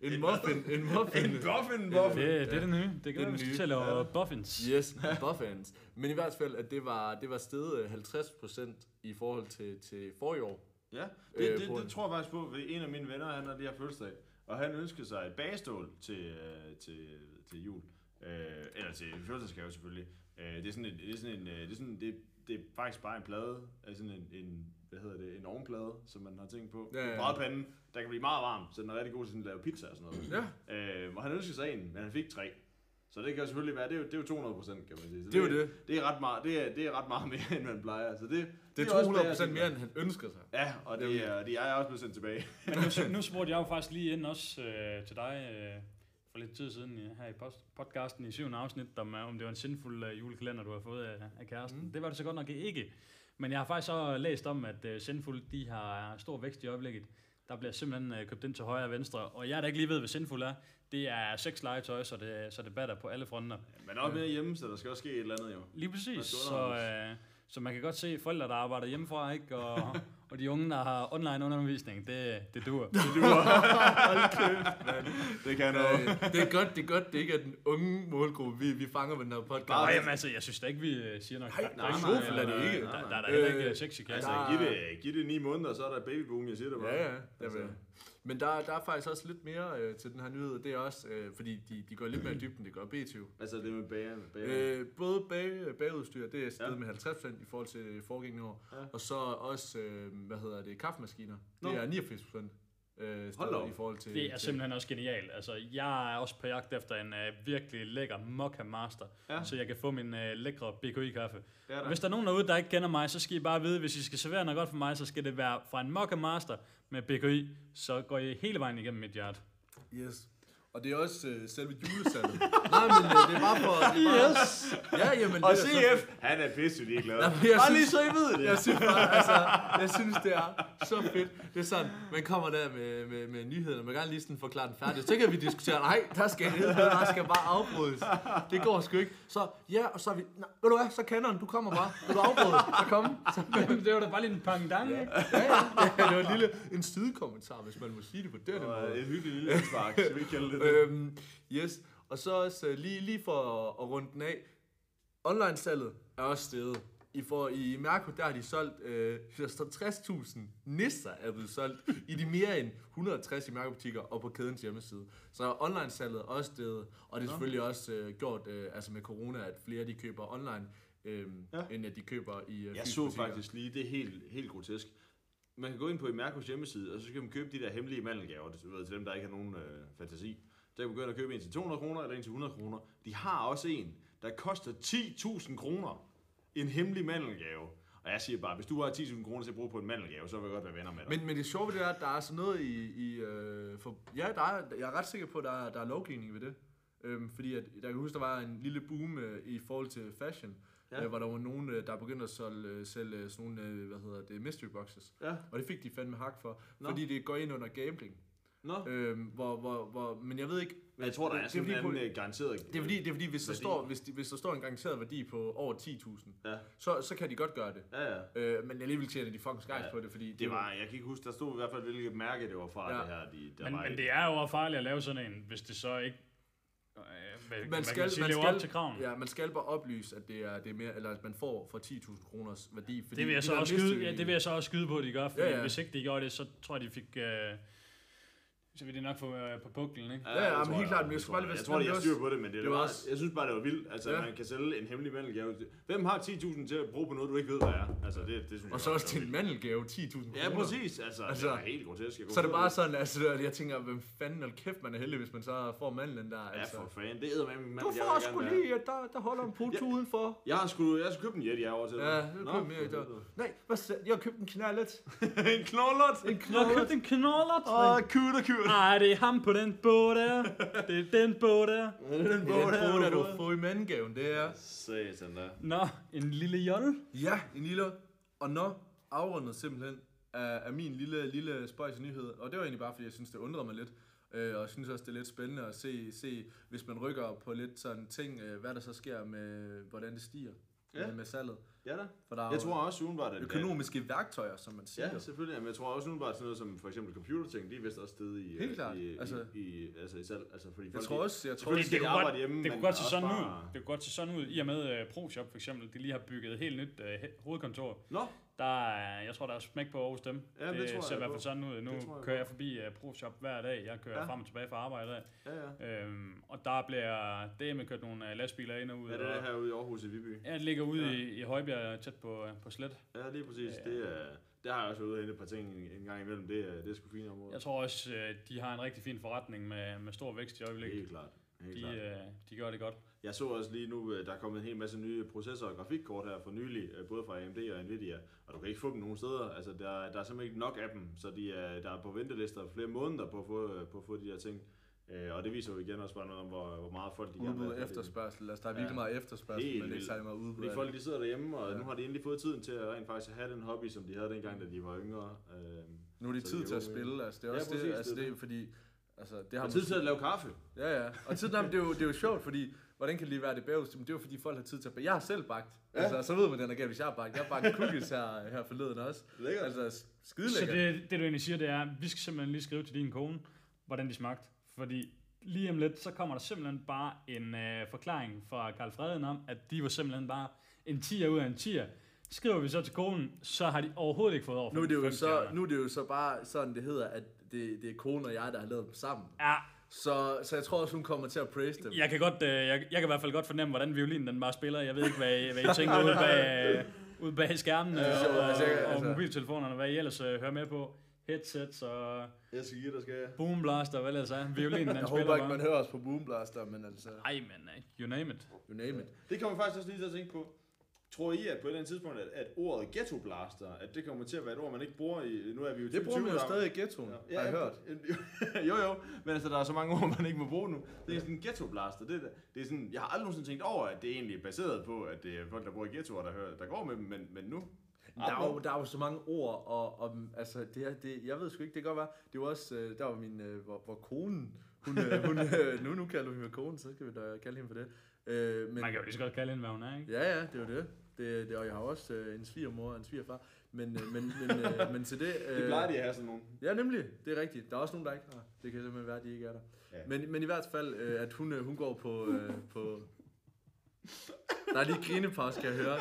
en muffin. En muffin. En muffin, muffin. Det, det er det nye. Det Det er kan være, vi det skal til at lave Ja. buffins. Yes, muffins. Men i hvert fald, at det var, det var steget øh, 50% i forhold til, til forrige år. Ja, det, Øh, det, det, en- tror jeg faktisk på, fordi en af mine venner, han har lige haft fødselsdag, og han ønskede sig et bagestål til, øh, til, til jul. Øh, eller til fødselsdagsgave selvfølgelig. Øh, det er sådan en, det er sådan en, øh, det er sådan, det, det er faktisk bare en plade, altså sådan en, en hvad hedder det, en ovnplade, som man har tænkt på. Ja, ja, ja. En brædpande, der kan blive meget varm, så den er rigtig god til sådan at lave pizza og sådan noget. Ja, Øh, og han ønskede sig en, men han fik tre. Så det kan jo selvfølgelig være, det er jo, det er jo 200 procent, kan man sige. Så det er jo det. Det er ret meget, det er, det er ret meget mere, end man plejer. Så det, Det er også 200% bæredygtigt. mere, end han ønsker sig. Ja, og det er, de er også blevet sendt tilbage. Men nu, nu spurgte jeg jo faktisk lige ind også øh, til dig, øh, for lidt tid siden her i post, podcasten i syvende afsnit, om, øh, om det var en sindfuld uh, julekalender, du har fået af, af kæresten. Mm. Det var det så godt nok ikke. Men jeg har faktisk så læst om, at uh, Sindfuld, de har stor vækst i øjeblikket. Der bliver simpelthen uh, købt ind til højre og venstre. Og jeg der ikke lige ved, hvad Sindfuld er, det er seks legetøj, så det, så det batter på alle fronter. Men også mere hjemme, så der skal også ske et eller andet jo. Lige præcis. Så, øh, så man kan godt se forældre, der arbejder hjemmefra, ikke? Og, og de unge, der har online undervisning, det, det dur. Det duer. Hold kæft, mand. Det kan noget. Øh, det er godt, det er godt, det ikke er den unge målgruppe, vi, vi fanger med den her podcast. Nej, jamen, altså, jeg synes da ikke, vi øh, siger noget. Nej, nej, der, nej, nej, er det ikke. Der, der, der er da Øh, heller ikke øh, sex i Altså, kassen. Der- giv det, giv det ni måneder, så er der babyboom, jeg siger det bare. Ja, ja, det Altså. Men der, der er faktisk også lidt mere øh, til den her nyhed. Det er også, øh, fordi de, de går lidt mere i dybden, det gør B20. Altså det med bagerne. bagerne. Øh, både bag, bagudstyr, det er steget Ja. med 50% i forhold til foregængende år. Ja. Og så også, øh, hvad hedder det, kaffemaskiner. Nå. Det er 89% øh, Hold da steget op. i forhold til... Det er til- simpelthen også genialt. Altså, jeg er også på jagt efter en uh, virkelig lækker Mokka Master, Ja. så jeg kan få min uh, lækre BKI-kaffe. Ja, hvis der er nogen derude, der ikke kender mig, så skal I bare vide, hvis I skal servere noget godt for mig, så skal det være fra en Mokka Master med BKI, så går I hele vejen igennem mit hjerte. Yes. Og det er også øh, selve julesalget. Nej, men øh, det er bare for... Det er bare, Yes! Ja, jamen, Og det er så- CF, han er pisse ligeglad. Jamen, jeg Bare lige så I ved det. Jeg synes bare, altså, jeg synes, det er så fedt. Det er sådan, man kommer der med, med, med nyhederne, man kan gerne lige sådan forklare den færdig. Så kan vi diskutere, nej, der skal, der skal bare afbrydes. Det går sgu ikke. Så, ja, og så er vi, nej, ved du hvad, så kender den, du kommer bare. Vil du afbryde? Så kom. Så, det var da bare lige en pangdang, ikke? ja, ja, ja, det var en lille, en sidekommentar, hvis man må sige det på den måde. et hyggeligt lille spark, så vi kalder det. Øhm, yes, og så også øh, lige, lige for at, at runde den af. Online-salget er også steget. I, for, I Mærko, der har de solgt, øh, der står 60.000 nisser er blevet solgt i de mere end 160 i Mærko-butikker og på kædens hjemmeside. Så online-salget er også steget, og det er selvfølgelig også øh, gjort øh, altså med corona, at flere de køber online, øh, Ja. end at de køber i øh, Jeg så butikker. faktisk lige, det er helt, helt grotesk. Man kan gå ind på Imercos hjemmeside, og så kan man købe de der hemmelige mandelgaver, du ved, til dem, der ikke har nogen øh, fantasi. Så kan ind og købe en til 200 kroner, eller en til 100 kroner. De har også en, der koster 10.000 kroner. En hemmelig mandelgave. Og jeg siger bare, hvis du har 10.000 kroner til at bruge på en mandelgave, så vil jeg godt være venner med dig. Men, men det sjove ved det er, at der er sådan noget i... i øh, for, ja, der er, jeg er ret sikker på, at der er, der er lovgivning ved det. Øhm, fordi at, jeg kan huske, der var en lille boom øh, i forhold til fashion, Ja. øh, hvor der var nogen, øh, der begyndte at sælge, øh, sælge sådan nogle, øh, hvad hedder det, mystery boxes. Ja. Og det fik de fandme hak for, Nå. fordi det går ind under gambling. Nå, Øhm, hvor, hvor, hvor, men jeg ved ikke... men jeg tror, der er det sådan en fordi, anden øh, garanteret... det er fordi, det er fordi hvis, der værdi. står, hvis, de, hvis der står en garanteret værdi på over 10.000, Ja. så, så kan de godt gøre det. Ja, ja. Øh, men alligevel tjener de fucking skejs Ja. på det, fordi... Det var, jeg kan ikke huske, der stod i hvert fald, hvilket mærke det var fra, Ja. det her. De, der Men, var men det er jo farligt at lave sådan en, hvis det så ikke øh, hvad, man man skal, man sige, man skal, op til kraven. Ja, man skal bare oplyse, at det er, det er mere, eller at man får for 10.000 kroners værdi. Fordi Det vil, jeg så der også skyde, ja, det vil jeg så også skyde på, at de gør, Ja, ja. ja. hvis ikke de gjorde det, så tror jeg, de fik... Øh, så vil de nok få øh, på puklen, ikke? Ja, ja, det men helt klart, men jeg det skulle tror bare lige være Jeg tror, de har styr det på det, men det, det det var også- jeg synes bare, det var vildt. Altså, Ja. ja. man kan sælge en hemmelig mandelgave. Hvem har 10.000 til at bruge på noget, du ikke ved, hvad er? Altså, det, det synes Og jeg så også er til en mandelgave 10.000 kroner. Ja, præcis. Altså, altså, Altså, det er helt grotesk. Jeg Så er det bare sådan, altså, at jeg tænker, hvem fanden og kæft, man er heldig, hvis man så får mandlen der. Ja, Altså. for fanden. Det æder med min Du mand. får sgu lige, at der, der holder en put Ja. udenfor. Jeg har sgu, jeg har købt en Yeti herovre til dig. Ja, det er købt mere i dag. Nej, hvad så? Jeg har købt en knallet. en knollert. En Jeg har knallet. købt en knoller. Åh, kudt og Nej, det er ham på den båd der. Det er den båd der. Den Det er den bog, der du har fået i mandengaven, det er. Satan da. Nå, en lille jolle. Ja, en lille... Og nå, afrundet simpelthen af, af min lille, lille spøjs nyhed. Og det var egentlig bare, fordi jeg synes, det undrede mig lidt. Øh, og jeg synes også, det er lidt spændende at se, se, hvis man rykker på lidt sådan ting, øh, hvad der så sker med, hvordan det stiger Ja. med, med salget. Ja da. For der er Jeg tror også udenbart, at... økonomiske værktøjer, som man siger. Ja, selvfølgelig. Men jeg tror også udenbart sådan noget som for eksempel computerting, de er vist også stedet i, Helt klart. i, Altså- i, i, altså i salg. Altså, fordi Jeg folk, tror også, jeg tror Selvfølgelig Det, det, skal de kunne arbejde godt, hjemme, det kunne godt se også sådan ud. bare- Det kunne godt se sådan ud, i og med uh, ProShop for eksempel, de lige har bygget et helt nyt uh, hovedkontor. Nå, Der er, jeg tror, der er smæk på Aarhus dem. Ja, det det tror jeg ser i hvert fald sådan ud. Nu Det jeg kører jeg forbi uh, ProShop hver dag. Jeg kører Ja. frem og tilbage fra arbejde af. ja, ja. Øhm, og der bliver det med kørt nogle uh, lastbiler ind og ud. Ja, det er og, det herude i Aarhus i Viby. Ja, det ligger ude Ja. i, i Højbjerg, tæt på, uh, på Slet. Ja, lige præcis. Ja. Det, er, der har jeg også været ude og hente et par ting en, en gang imellem. Det, er, det er sgu fint område. Jeg tror også, de har en rigtig fin forretning med, med stor vækst i øjeblikket. Helt klart. Helt De, klart. uh, de gør det godt. Jeg så også lige nu, øh, der er kommet en hel masse nye processor- og grafikkort her for nylig, øh, både fra AMD og Nvidia, og du kan ikke få dem nogen steder. Altså, der, der er simpelthen ikke nok af dem, så de er, der er på ventelister flere måneder på at få, øh, på at få de her ting. Øh, og det viser jo igen også bare noget om, hvor, hvor meget folk de gerne Udbud vil og have det. efterspørgsel. Altså, der er Ja. virkelig meget efterspørgsel, Helt men ikke særlig meget udbud. Fordi folk de sidder derhjemme, og Ja. nu har de endelig fået tiden til at rent faktisk have den hobby, som de havde dengang, da de var yngre. Øh, Nu er det tid til at spille. Altså, det er Ja, også præcis, det, altså, det er det. fordi... Altså, det har og tid til at lave kaffe. Ja, ja. Og tid, nej, men det, er jo, det er jo sjovt, fordi hvordan kan det lige være det bagest? Men det er jo fordi folk har tid til at bage. Jeg har selv bagt. Ja. Altså, så ved man, den er galt, hvis jeg har bagt. Jeg har bagt cookies her, her forleden også. Lækkert. Altså, skide Så lækkert. det, det, du egentlig siger, det er, at vi skal simpelthen lige skrive til din kone, hvordan de smagte. Fordi lige om lidt, så kommer der simpelthen bare en øh, forklaring fra Karl Freden om, at de var simpelthen bare en 10'er ud af en 10'er. Skriver vi så til konen, så har de overhovedet ikke fået over Nu er, det jo så, nu er det jo så bare sådan, det hedder, at det, det er kone og jeg, der har lavet dem sammen. Ja, Så, så jeg tror også, hun kommer til at praise dem. jeg kan, godt, øh, jeg, jeg kan i hvert fald godt fornemme, hvordan violinen den bare spiller. Jeg ved ikke, hvad, I- hvad I tænker ude bag, øh, ude bag skærmen Ja, øh, og, altså, jeg- og altså- mobiltelefonerne, hvad I ellers øh, hører med på. Headsets og Jeg skal give dig, skal jeg. boomblaster, hvad ellers er. Violinen, den jeg spiller håber ikke, bare. man hører os på Boomblaster, men altså, Ej, men you name it. you name it. Det kommer faktisk også lige til at tænke på. Tror I, at på et eller andet tidspunkt, at, at ordet ghetto blaster, at det kommer til at være et ord, man ikke bruger i... Nu er vi jo Det bruger man jo 2020, stadig i ghettoen, Ja, har jeg hørt. jo, jo, men altså, der er så mange ord, man ikke må bruge nu. Det er sådan en ghetto blaster. Det, er- det er sådan, jeg har aldrig nogensinde tænkt over, at det egentlig er baseret på, at det er folk, der bor i ghettoer, der, hører, der går med dem, men, men nu... Der er, jo, der er jo så mange ord, og, og altså, det, er, det, jeg ved sgu ikke, det kan godt være, det var også, øh, der var min, øh, hvor, hvor konen, hun, øh, hun nu, nu kalder vi hende kone, så skal vi da kalde hende for det. Øh, men, Man kan jo lige så godt kalde hende, hvad hun er, ikke? Ja, ja, det er jo det. Det, det og jeg har også øh, en svigermor og en svigerfar, men, øh, men, men, øh, men til det... Øh, Det plejer de at have sådan nogle. Ja, nemlig. Det er rigtigt. Der er også nogen, der ikke har. Det kan simpelthen være, at de ikke er der. Ja. Men, men i hvert fald, øh, at hun, øh, hun går på... Øh, på der er lige grinepause, kan jeg høre.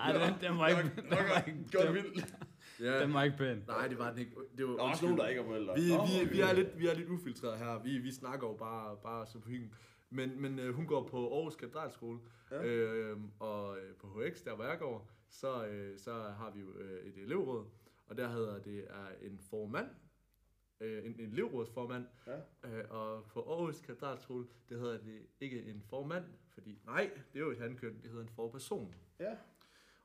Ej, den, den var ikke, den var ikke, den, vildt. Ja. den var ikke pæn. Nej, det var den ikke. Det var, Der er også nogen, der ikke er forældre. Vi, vi, vi, er lidt, vi er lidt ufiltreret her. Vi, vi snakker jo bare, bare så på hyggen. Men, men øh, hun går på Aarhus Katedralskole, Ja. øh, og øh, på HX, der hvor jeg går, så, øh, så har vi jo øh, et elevråd, og der hedder det er en formand, øh, en, en elevrådsformand, Ja. øh, og på Aarhus Katedralskole, det hedder det ikke en formand, fordi nej, det er jo et handkøn, det hedder en forperson. Ja.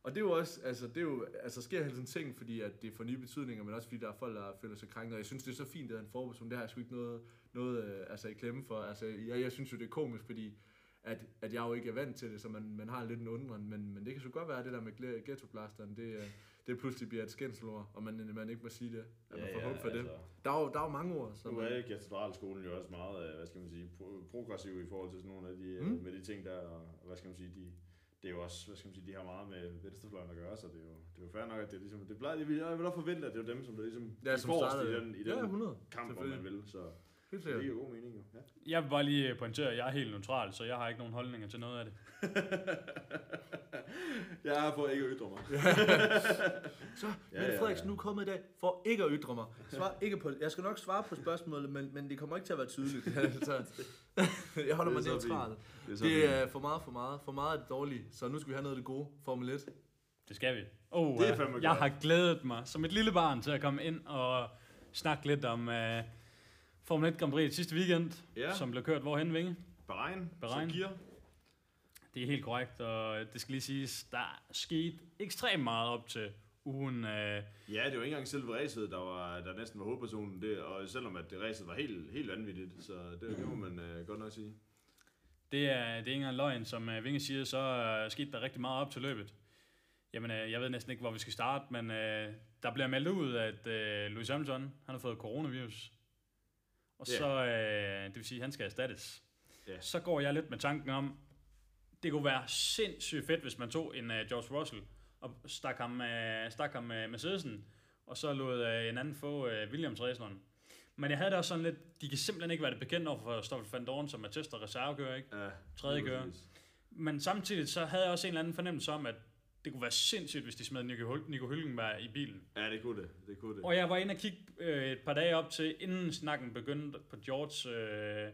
Og det er jo også, altså det er jo, altså sker hele tiden ting, fordi at det får nye betydninger, men også fordi der er folk, der føler sig krænket. Og jeg synes, det er så fint, at en forperson, det har jeg sgu ikke noget, noget øh, altså i klemme for. Altså, jeg, jeg synes jo, det er komisk, fordi at, at jeg jo ikke er vant til det, så man, man har lidt en undren, men, men det kan sgu godt være, at det der med ghettoblasteren, det, øh, det pludselig bliver et skændselsord, og man, man ikke må sige det, at man får hug for det. Der er, jo, der er jo mange ord, som... Nu er katedralskolen jo også meget, øh, hvad skal man sige, pro- progressiv i forhold til sådan nogle af de, mm. Mm. med de ting der, og hvad skal man sige, de, det er jo også, hvad skal man sige, de har meget med venstrefløjen at gøre, så det er jo, det er jo fair nok, at det er ligesom, det plejer, jeg vil, også forvente, at det er dem, som der ligesom Ja, som forrest i den, i Ja, den 100. kamp, hvor man vil, så Helt så det sikkert. giver god mening jo. Ja. Jeg vil bare lige pointere, at jeg er helt neutral, så jeg har ikke nogen holdninger til noget af det. jeg har fået ikke at ytre mig. Så, Ja, Mette ja, Frederiksen, ja. nu er kommet i dag for ikke at ytre mig. Svar ikke på, jeg skal nok svare på spørgsmålet, men, men det kommer ikke til at være tydeligt. jeg holder mig er neutral. Det er, Det er for meget for meget. For meget af det dårlige. Så nu skal vi have noget af det gode. Formel 1. Det skal vi. Oh, Det er jeg godt. har glædet mig som et lille barn til at komme ind og snakke lidt om uh, Formel 1 Grand Prix sidste weekend, Ja. som blev kørt hvorhen, Vinge? Bahrein, Bahrein. Sakir. Det er helt korrekt, og det skal lige siges, der skete ekstremt meget op til ugen. Uh, Ja, det var ikke engang selve racet, der, var, der næsten var hovedpersonen, det, og selvom at det racet var helt, helt vanvittigt, så det, det må man uh, godt nok sige. Det er, det er ikke engang løgn, som uh, Vinge siger, så uh, skete der rigtig meget op til løbet. Jamen, uh, jeg ved næsten ikke, hvor vi skal starte, men uh, der bliver meldt ud, at uh, Louis Hamilton han har fået coronavirus. Og Ja. så, uh, det vil sige, at han skal erstattes. Ja. Så går jeg lidt med tanken om, det kunne være sindssygt fedt, hvis man tog en uh, George Russell og stak ham, uh, stak ham med Mercedesen, og så lod uh, en anden få uh, Williams raceren. Men jeg havde det også sådan lidt, de kan simpelthen ikke være det bekendt over for Stoffel van Dorn, som er test- og reservekører, ikke? Ja, Tredje kører. Men samtidig så havde jeg også en eller anden fornemmelse om, at det kunne være sindssygt, hvis de smed Nico, Hul- Nico Hülkenberg i bilen. Ja, det kunne det. Det kunne det. Og jeg var inde og kigge øh, et par dage op til, inden snakken begyndte på George, øh,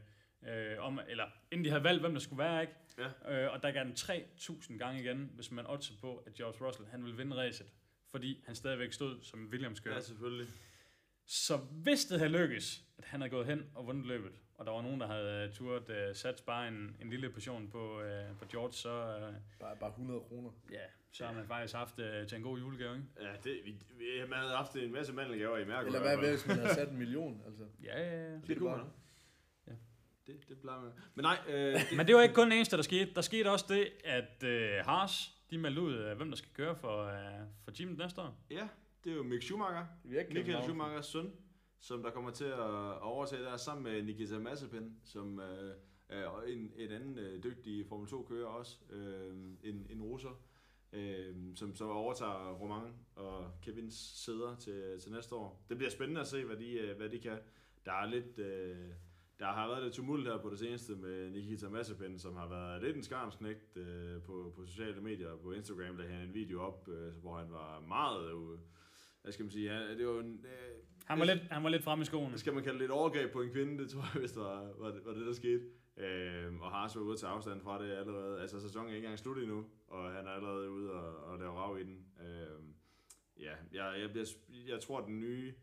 øh, om, eller inden de havde valgt, hvem der skulle være, ikke? Ja. Øh, og der gav den 3.000 gange igen, hvis man oddser på, at George Russell han ville vinde racet, fordi han stadigvæk stod som Williams kører. Ja, selvfølgelig. Så hvis det havde lykkes, at han havde gået hen og vundet løbet, og der var nogen, der havde turt uh, sat bare en, en lille portion på, uh, på George, så, uh, Bare, bare 100 kroner. ja, så har man faktisk haft uh, til en god julegave, ikke? Ja, det, vi, vi, man havde haft en masse mandelgaver i mærke. Eller hvad hvis man havde sat en million, altså. Ja, ja, ja. Det kunne man. Ja. Det, det plejer man. Men nej, øh, det, Men det var ikke kun det eneste, der skete. Der skete også det, at uh, Haas, de meldte ud, uh, hvem der skal køre for, uh, for teamet næste år. ja, det er jo Mick Schumacher. Virkelig Michael Schumachers søn, som der kommer til at overtage der sammen med Nikita Mazepin, som øh, er en, en anden øh, dygtig Formel 2-kører også, øh, en, en russer, øh, som som overtager Romain og Kevins sæder til, til næste år. Det bliver spændende at se, hvad de, øh, hvad de kan. Der er lidt... Øh, der har været lidt tumult her på det seneste med Nikita Mazepin, som har været lidt en skarmsknægt øh, på, på sociale medier på Instagram, der han en video op, øh, hvor han var meget... Øh, hvad skal man sige, ja, det var en, øh, han var, lidt, han var lidt fremme i skoene. skal man kalde det et overgreb på en kvinde, det tror jeg, hvis det var, var, det, var det, der skete. Øhm, og Haas var ude at tage afstand fra det allerede. Altså, sæsonen er ikke engang slut endnu, og han er allerede ude og, og lave rav i den. Øhm, ja, jeg, jeg, bliver, jeg tror, at den nye,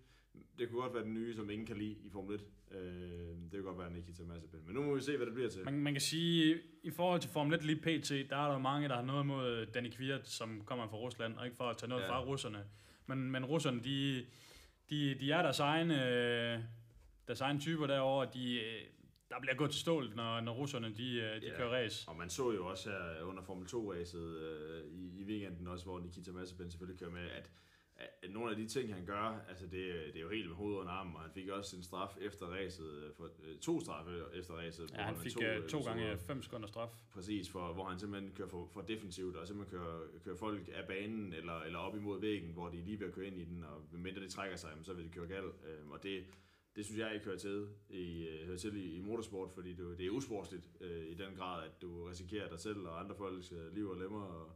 det kunne godt være den nye, som ingen kan lide i Formel 1. Øhm, det kunne godt være Nikita Mazepin. Men nu må vi se, hvad det bliver til. Man, man kan sige, i forhold til Formel 1 lige pt, der er der mange, der har noget mod Danny Kvirt, som kommer fra Rusland, og ikke for at tage noget ja. fra russerne. Men, men russerne, de, de, de er deres egne, øh, deres egne typer derovre, de, øh, der bliver gået til stålet, når, når russerne de, øh, de Ja. kører race. Og man så jo også her under Formel 2-racet øh, i, i weekenden også, hvor Nikita Mazepin selvfølgelig kører med, at nogle af de ting, han gør, altså det, det er jo helt med hovedet under armen, og han fik også en straf efter racet, øh, for, øh, to straffe efter racet. Ja, han fik to to, to gange 5 sekunder straf. Præcis, for, hvor han simpelthen kører for, for defensivt, og simpelthen kører, kører folk af banen, eller, eller op imod væggen, hvor de lige ved at køre ind i den, og mindre de trækker sig, så vil de køre galt. Øhm, og det, det synes jeg ikke hører til i, øh, hører til i, i motorsport, fordi det, det er usportsligt øh, i den grad, at du risikerer dig selv og andre folks øh, liv og lemmer og,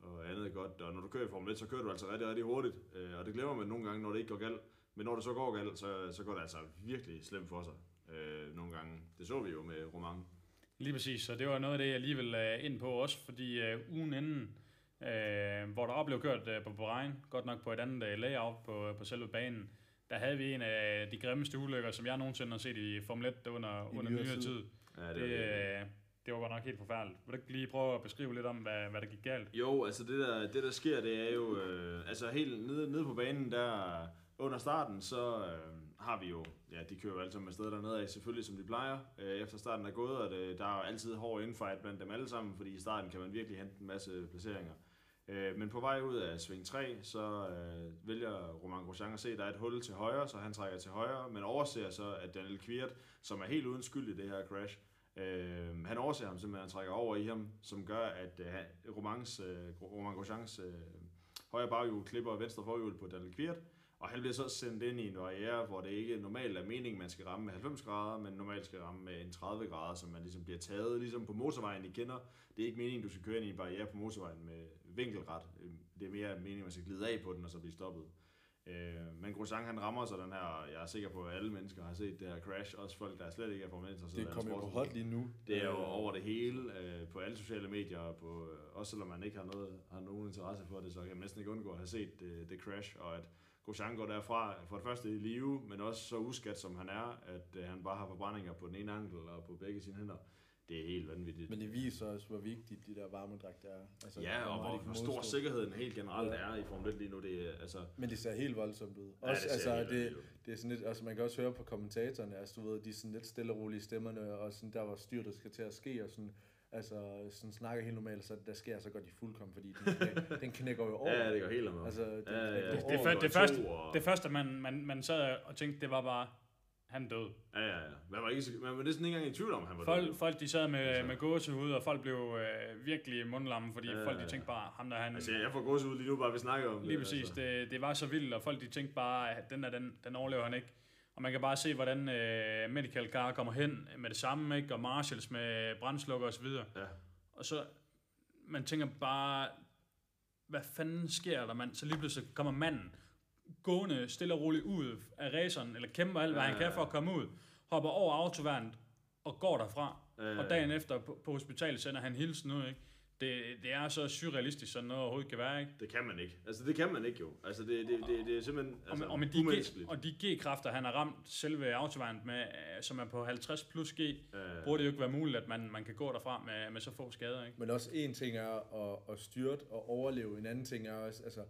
og andet godt. Og når du kører i Formel 1, så kører du altså rigtig, rigtig hurtigt, øh, og det glemmer man nogle gange, når det ikke går galt. Men når det så går galt, så, så går det altså virkelig slemt for sig øh, nogle gange. Det så vi jo med Roman. Lige præcis, så det var noget af det, jeg lige vil øh, ind på også, fordi øh, ugen inden, øh, hvor der også blev kørt øh, på Bahrain, godt nok på et andet øh, layout på, på selve banen, der havde vi en af de grimmeste ulykker, som jeg nogensinde har set i Formel 1 under, I under nyere tid. tid. Ja, Det, øh, det var godt nok helt forfærdeligt. Vil du ikke lige prøve at beskrive lidt om, hvad, hvad der gik galt? Jo, altså det der, det der sker, det er jo, øh, altså helt nede, nede på banen der, under starten, så øh, har vi jo, ja, de kører jo alle sammen afsted dernede af, selvfølgelig som de plejer, øh, efter starten er gået, og det, der er jo altid hård infight blandt dem alle sammen, fordi i starten kan man virkelig hente en masse placeringer. Øh, men på vej ud af sving 3, så øh, vælger Roman Grosjean at se, at der er et hul til højre, så han trækker til højre, men overser så, at Daniel Kvirt, som er helt uden skyld i det her crash, Øh, han overser ham simpelthen, han trækker over i ham, som gør, at øh, Romans, øh, Roman Grosjeans øh, højre baghjul klipper venstre forhjul på Daniel Kvirt, og han bliver så sendt ind i en barriere, hvor det ikke normalt er meningen, man skal ramme med 90 grader, men normalt skal ramme med en 30 grader, så man ligesom bliver taget, ligesom på motorvejen, I kender. Det er ikke meningen, du skal køre ind i en barriere på motorvejen med vinkelret. Øhm, det er mere meningen, man skal glide af på den, og så blive stoppet. Øh, men Grosjean han rammer så den her, jeg er sikker på, at alle mennesker har set det her crash, også folk, der slet ikke er formelt interesseret Det kommer på hot lige nu. Det er jo Øh, over det hele, øh, på alle sociale medier, og på, øh, også selvom man ikke har, noget, har nogen interesse for det, så kan man næsten ikke undgå at have set det, det crash, og at Grosjean går derfra for det første i live, men også så uskat som han er, at øh, han bare har forbrændinger på den ene ankel og på begge sine hænder. Det er helt vanvittigt. Men det viser også, hvor vigtigt de der varmedragter er. Altså, ja, og hvor, hvor stor sikkerheden helt generelt Ja. er i Formel 1 lige nu. Det altså, Men det ser helt voldsomt ud. ja, Også, det ser altså, det, det er sådan lidt, altså man kan også høre på kommentatorerne, altså du ved, de er sådan lidt stille og rolige i stemmerne, og sådan der, hvor styret skal til at ske, og sådan, altså sådan snakker helt normalt, så der sker, så går de fuldkommen, fordi den, knæk, den knækker jo over. Ja, det går helt amok. Altså, den Ja, ja, ja. Det, det, det, første, det første, man, man, man sad og tænkte, det var bare, han død. Ja, ja, ja. Man var, ikke, man var næsten ikke engang i tvivl om, han var Folk, død. folk de sad med, Altså. med gåsehud, og folk blev øh, virkelig mundlamme, fordi Ja, folk de ja. tænkte bare, ham der han... Altså, jeg får gås ud lige nu, bare vi snakker om Lige det. præcis, Altså. det, det var så vildt, og folk de tænkte bare, at den der, den, den overlever han ikke. Og man kan bare se, hvordan øh, Medical Car kommer hen med det samme, ikke? og Marshalls med brændslukker og så videre. Ja. Og så, man tænker bare, hvad fanden sker der, mand? Så lige pludselig kommer manden gående stille og roligt ud af raceren, eller kæmper alt, hvad Ja, han kan ja, for at komme ud, hopper over autoværnet og går derfra. Øh, Og dagen efter på, på hospitalet sender han hilsen ud, ikke? det, det er så surrealistisk, sådan noget overhovedet kan være, ikke? Det kan man ikke. Altså, det kan man ikke jo. Altså, det, det, det, det er simpelthen altså, og, med, og, med de G, og de G-kræfter, han har ramt selve autovejen med, øh, som er på 50 plus G, Øh, burde det jo ikke være muligt, at man, man kan gå derfra med, med så få skader, ikke? Men også en ting er at, at styrte og overleve, en anden ting er også altså,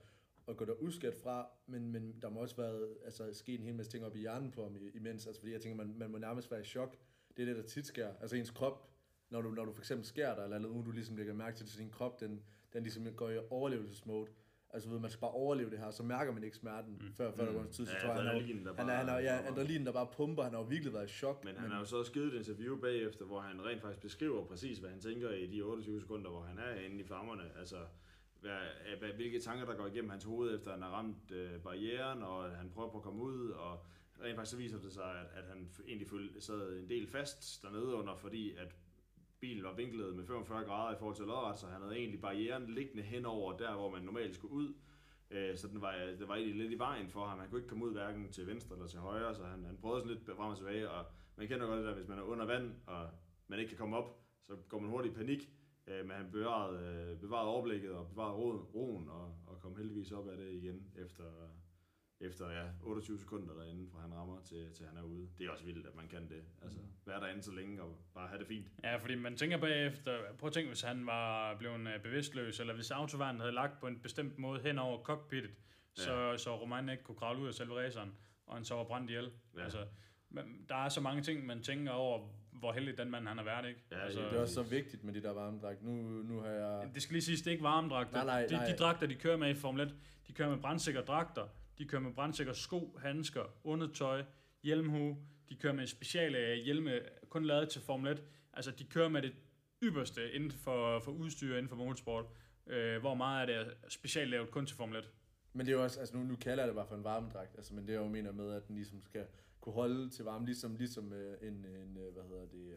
at gå der uskat fra, men, men der må også være altså, ske en hel masse ting op i hjernen på ham i- imens, altså, fordi jeg tænker, man, man må nærmest være i chok. Det er det, der tit sker. Altså ens krop, når du, når du for eksempel skærer dig, eller noget, du ligesom lægger mærke til, så din krop, den, den ligesom går i overlevelsesmode. Altså ved, man skal bare overleve det her, så mærker man ikke smerten, mm. før, før der går en tid. Så Ja, tror jeg, han er, han er, han er, bare- ja, adrenalin, der bare pumper, han har jo virkelig været i chok. Men han har jo så også givet et interview bagefter, hvor han rent faktisk beskriver præcis, hvad han tænker i de 28 sekunder, hvor han er inde i flammerne. Altså, hvad, hvad, hvilke tanker, der går igennem hans hoved, efter han har ramt øh, barrieren, og han prøver på at komme ud, og rent faktisk så viser det sig, at, at han egentlig føl- sad en del fast dernede under, fordi at bilen var vinklet med 45 grader i forhold til lodret, så han havde egentlig barrieren liggende henover der, hvor man normalt skulle ud. Øh, Så den var, det var egentlig lidt i vejen for ham. Han kunne ikke komme ud hverken til venstre eller til højre, så han, han prøvede sådan lidt frem og tilbage. Og man kender godt det der, hvis man er under vand, og man ikke kan komme op, så går man hurtigt i panik. Øh, Men han bevarede, øh, bevarede overblikket og bevarede roen, roen og, og kom heldigvis op af det igen efter, efter ja, 28 sekunder derinde, fra han rammer til, til han er ude. Det er også vildt, at man kan det. Altså, være derinde så længe og bare have det fint. Ja, fordi man tænker bagefter, prøv at tænke, hvis han var blevet øh, bevidstløs, eller hvis autovejen havde lagt på en bestemt måde hen over cockpittet, så, så Roman ikke kunne kravle ud af selve raceren, og han så var brændt ihjel. Ja. Altså, men der er så mange ting, man tænker over, hvor heldig den mand han har været, ikke? Ja, altså, Det er også så vigtigt med de der varmedragt. Nu, nu har jeg... det skal lige siges, det er ikke varmedragter. Nej, nej, de, nej. de dragter, de kører med i Formel 1, de kører med brandsikre dragter, de kører med brandsikre sko, handsker, undertøj, hjelmhue, de kører med speciale hjelme, kun lavet til Formel 1. Altså, de kører med det ypperste inden for, for udstyr inden for motorsport, øh, hvor meget af det er specielt lavet kun til Formel 1. Men det er jo også, altså nu, nu kalder jeg det bare for en varmedragt, altså, men det er jo mener med, at den ligesom skal kunne holde til varme, ligesom, ligesom øh, en, en, øh, hvad hedder det,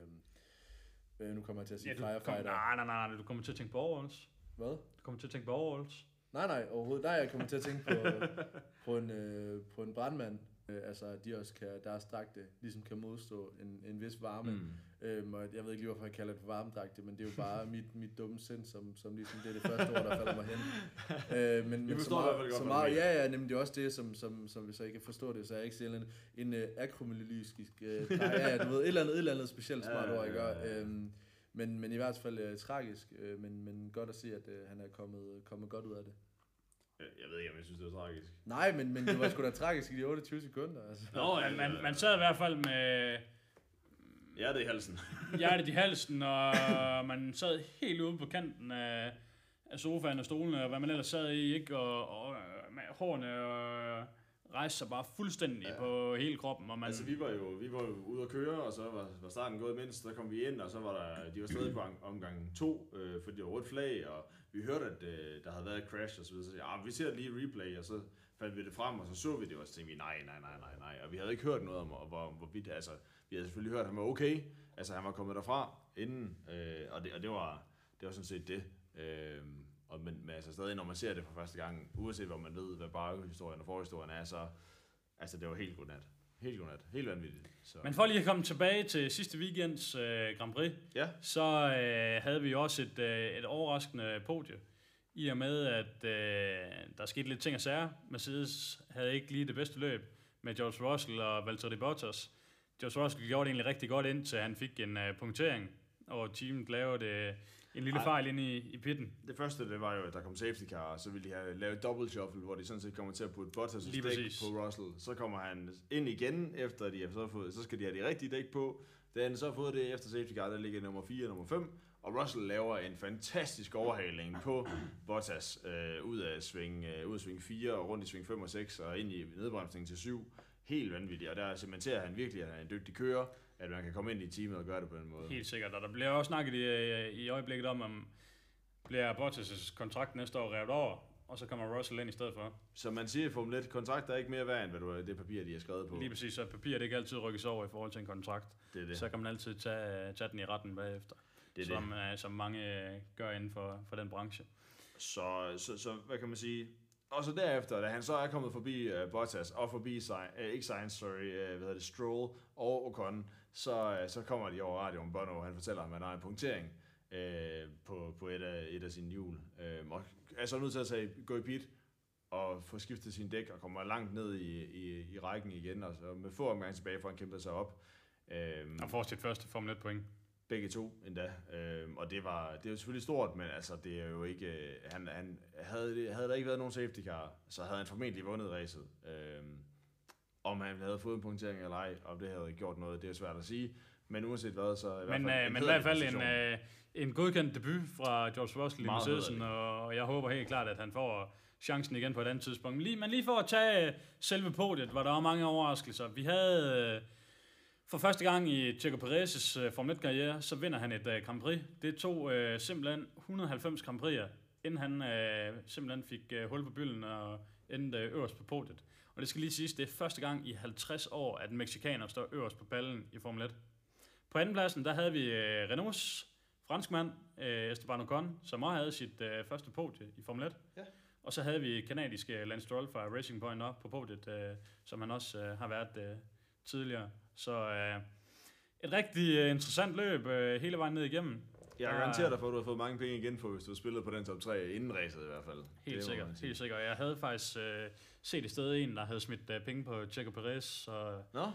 øh, nu kommer jeg til at sige du ja, kom, firefighter. nej, nej, nej, nej, du kommer til at tænke på overalls. Hvad? Du kommer til at tænke på overalls. Nej, nej, overhovedet. Nej, jeg kommer til at tænke på, på, en, øh, på en brandmand. Øh, altså, at de også kan, deres dragte ligesom kan modstå en, en vis varme. Mm. Øhm, og jeg ved ikke lige, hvorfor jeg kalder det for varmedragte, men det er jo bare mit, mit dumme sind, som, som ligesom det er det første ord, der falder mig hen. Øh, men, men så forstår meget, godt, så meget, ja, ja, nemlig det er også det, som, som, som hvis jeg ikke kan forstå det, så er jeg ikke selv en, en øh, akromylytisk, øh, nej, ja, du ved, et eller andet, et eller andet specielt smart Ja, ord, ikke? ja, Og, ja. Øhm, men, men i hvert fald øh, tragisk, øh, men, men godt at se, at øh, han er kommet, kommet godt ud af det. Jeg ved ikke, om jeg synes, det var tragisk. Nej, men, men det var sgu da tragisk i de 28 sekunder. Altså. Nå, Ja, ja, man, ja. man sad i hvert fald med er i halsen. hjertet i halsen, og man sad helt ude på kanten af, af sofaen og stolene, og hvad man ellers sad i, ikke? Og, og øh, med hårene øh, rejste sig bare fuldstændig ja. på hele kroppen, og man... Altså, vi var jo, vi var jo ude at køre, og så var, var starten gået mindst, så kom vi ind, og så var der, de var stadig på om- omgang to, øh, fordi det var rødt flag, og vi hørte, at øh, der havde været et crash, og så videre, så ja, ah, vi ser lige replay, og så fandt vi det frem, og så så vi det, og så tænkte vi, nej, nej, nej, nej, nej, og vi havde ikke hørt noget om, hvor, hvorvidt, altså, vi havde selvfølgelig hørt, at han var okay, altså han var kommet derfra inden, øh, og, det, og det var, det var sådan set det. Øh, og, men, men altså stadig, når man ser det for første gang, uanset hvor man ved, hvad baghistorien og forhistorien er, så altså det var helt godnat. Helt godnat. Helt vanvittigt. Så. Men for lige at komme tilbage til sidste weekends øh, Grand Prix, ja, så øh, havde vi også et, øh, et overraskende podie. I og med, at øh, der skete lidt ting og sager. Mercedes havde ikke lige det bedste løb med George Russell og Valtteri Bottas. George Russell gjorde det egentlig rigtig godt indtil han fik en øh, punktering, og teamet lavede øh, en lille Ej. fejl ind i, i pitten. det første det var jo, at der kom safety car, og så ville de have lavet double shuffle, hvor de sådan set kommer til at putte Bottas Lige dæk på Russell. Så kommer han ind igen, efter de har så fået, så skal de have de rigtige dæk på. Da han så har fået det efter safety car, der ligger nummer 4 og nummer 5, og Russell laver en fantastisk overhaling på Bottas øh, ud af sving, øh, ud af sving 4 og rundt i sving 5 og 6 og ind i nedbremsning til 7. Helt vanvittigt, og der cementerer han virkelig, at han er en dygtig kører, at man kan komme ind i teamet og gøre det på den måde. Helt sikkert. Og der bliver også snakket i, øh, i øjeblikket om, om bliver Bottas' kontrakt næste år revet over, og så kommer Russell ind i stedet for. Som man siger i Formel 1, kontrakt er ikke mere værd, end hvad du, det papir, de har skrevet på. Lige præcis, så papiret ikke altid rykkes over i forhold til en kontrakt. Det det. Så kan man altid tage, tage den i retten bagefter, det, er som, det. øh, som mange øh, gør inden for, for den branche. Så, så, så, hvad kan man sige? Og så derefter, da han så er kommet forbi uh, Bottas og forbi uh, ikke Sainz, sorry, uh, hvad hedder det, Stroll og Ocon, så, uh, så kommer de over radioen, Bono, han fortæller at han har en punktering. øh, på, på et, af, et af sine hjul. Øh, og er så nødt til at tage, gå i pit og få skiftet sin dæk og kommer langt ned i, i, i rækken igen, og så med få omgange tilbage, for han kæmper sig op. Øh, Og får sit første Formel 1 point. begge to endda. Øhm, og det var det er jo selvfølgelig stort, men altså det er jo ikke øh, han, han havde havde der ikke været nogen safety car, så havde han formentlig vundet racet. Øhm, om han havde fået en punktering eller ej, om det havde gjort noget, det er svært at sige. Men uanset hvad, så i hvert Men, fald øh, en men i hvert fald en, øh, en godkendt debut fra George Russell i Mercedesen, og jeg håber helt klart, at han får chancen igen på et andet tidspunkt. Men lige, men lige for at tage øh, selve podiet, var der også mange overraskelser. Vi havde øh, for første gang i Checo Perez' øh, Formel 1-karriere, så vinder han et øh, Grand Prix. Det tog øh, simpelthen 190 Grand Prix'er, inden han øh, simpelthen fik øh, hul på bylden og endte øh, øverst på podiet. Og det skal lige siges, det er første gang i 50 år, at en mexikaner står øverst på pallen i Formel 1. På andenpladsen, der havde vi øh, Renaults franskmand, øh, Esteban Ocon, som også havde sit øh, første podie i Formel 1. Ja. Og så havde vi kanadiske Lance Stroll fra Racing Point op på podiet, øh, som han også øh, har været øh, tidligere. Så øh, et rigtig øh, interessant løb øh, hele vejen ned igennem. Jeg garanterer dig for, at du har fået mange penge igen for, hvis du har spillet på den top 3 inden racet i hvert fald. Helt Det sikkert, helt sikkert. Jeg havde faktisk øh, set et sted en, der havde smidt øh, penge på Checo Perez, så Nå, han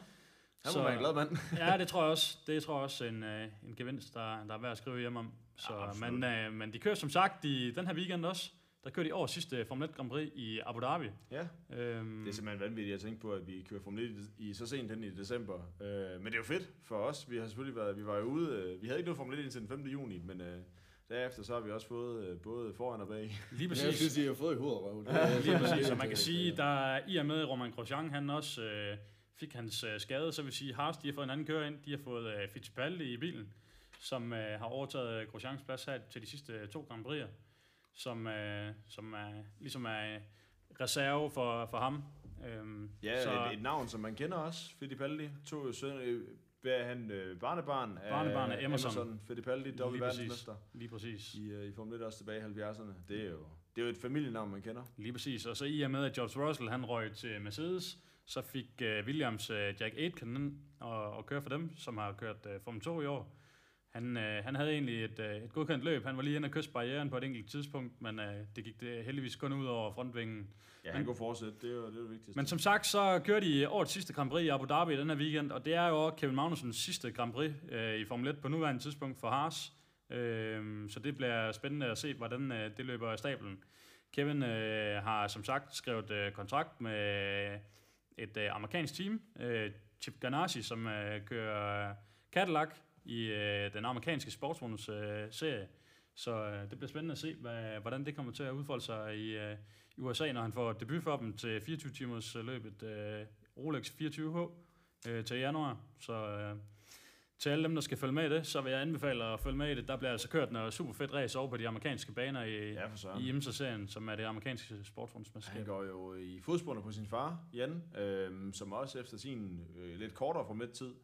må Så- være en glad mand. ja, det tror jeg også. Det tror jeg også en, øh, en gevinst, der, der er værd at skrive hjem om. Så, Ja, men, øh, men de kører som sagt i den her weekend også. Der kører de årets sidste Formel 1 Grand Prix i Abu Dhabi. Ja, Øhm, det er simpelthen vanvittigt at tænke på, at vi kører Formel 1 i så sent hen i december. Øh, men det er jo fedt for os. Vi har selvfølgelig været, vi var jo ude, øh, vi havde ikke noget Formel 1 indtil den 5. juni, men øh, derefter så har vi også fået øh, både foran og bag. lige Men jeg præcis. synes, I har fået i hovedet, røv. Ja, Lige præcis, og man kan øh, sige, der i og med Roman Grosjean, han også øh, fik hans øh, skade, så vil sige, Haas, de har fået en anden kører ind, de har fået øh, Fittipaldi i bilen, som øh, har overtaget Grosjeans plads her til de sidste øh, to Grand Prix'er, som, øh, som er, ligesom er øh, reserve for, for ham. Øhm, Ja, så, et, et, navn, som man kender også, Fittipaldi, tog jo øh, hvad er han, øh, barnebarn af Barnebarn af Emerson. Emerson Fittipaldi, dobbelt verdensmester lige præcis. i, øh, i Formel 1 også tilbage i 70'erne. Det er jo, det er jo et familienavn, man kender. Lige præcis. Og så i og med, at George Russell han røg til Mercedes, så fik uh, Williams uh, Jack Aitken og, og køre for dem, som har kørt uh, Formel 2 i år. Han, uh, han havde egentlig et, uh, et godkendt løb. Han var lige inde og kysse barrieren på et enkelt tidspunkt, men uh, det gik det heldigvis kun ud over frontvingen. Ja, han kunne fortsætte, det er det, er det vigtigste. Men som sagt, så kører de årets sidste Grand Prix i Abu Dhabi i den her weekend, og det er jo også Kevin Magnusens sidste Grand Prix uh, i Formel 1 på nuværende tidspunkt for Haas. Uh, så det bliver spændende at se, hvordan uh, det løber af stablen. Kevin øh, har som sagt skrevet øh, kontrakt med et øh, amerikansk team, øh, Chip Ganassi, som øh, kører Cadillac i øh, den amerikanske sportsvogns øh, serie. Så øh, det bliver spændende at se, hvad, hvordan det kommer til at udfolde sig i, øh, i USA, når han får debut for dem til 24 timers løbet øh, Rolex 24H øh, til januar. Så øh, til alle dem, der skal følge med i det, så vil jeg anbefale at følge med i det. Der bliver altså kørt noget super fedt race over på de amerikanske baner i, Ja, for i IMSA-serien, som er det amerikanske sportsvognsmesterskab. Han går jo i fodsporene på sin far, Jan, øh, som også efter sin øh, lidt kortere Formel 1-tid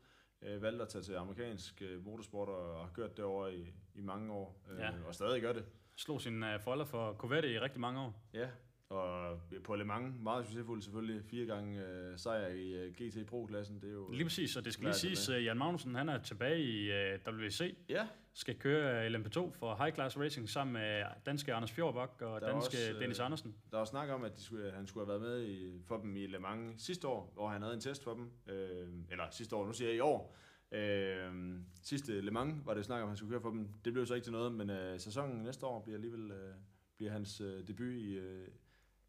øh, valgte at tage til amerikansk øh, motorsport og har kørt derovre i, i mange år, øh, Ja. og stadig gør det. Slog sin uh, folder for Corvette i rigtig mange år. Ja, og på Le Mans, meget succesfuldt selvfølgelig, fire gange øh, sejr i øh, GT Pro-klassen, det er jo... Lige præcis, og det skal lige siges, det uh, Jan Magnussen han er tilbage i uh, WC, Ja, skal køre uh, LMP2 for High Class Racing sammen med danske Anders Fjordbak og Der er danske også, øh, Dennis Andersen. der var snak om, at, de skulle, at han skulle have været med i, for dem i Le Mans sidste år, hvor han havde en test for dem. Øh, eller sidste år, nu siger jeg i år. Øh, sidste Le Mans var det snak om, at han skulle køre for dem. Det blev så ikke til noget, men øh, sæsonen næste år bliver alligevel øh, bliver hans øh, debut i øh,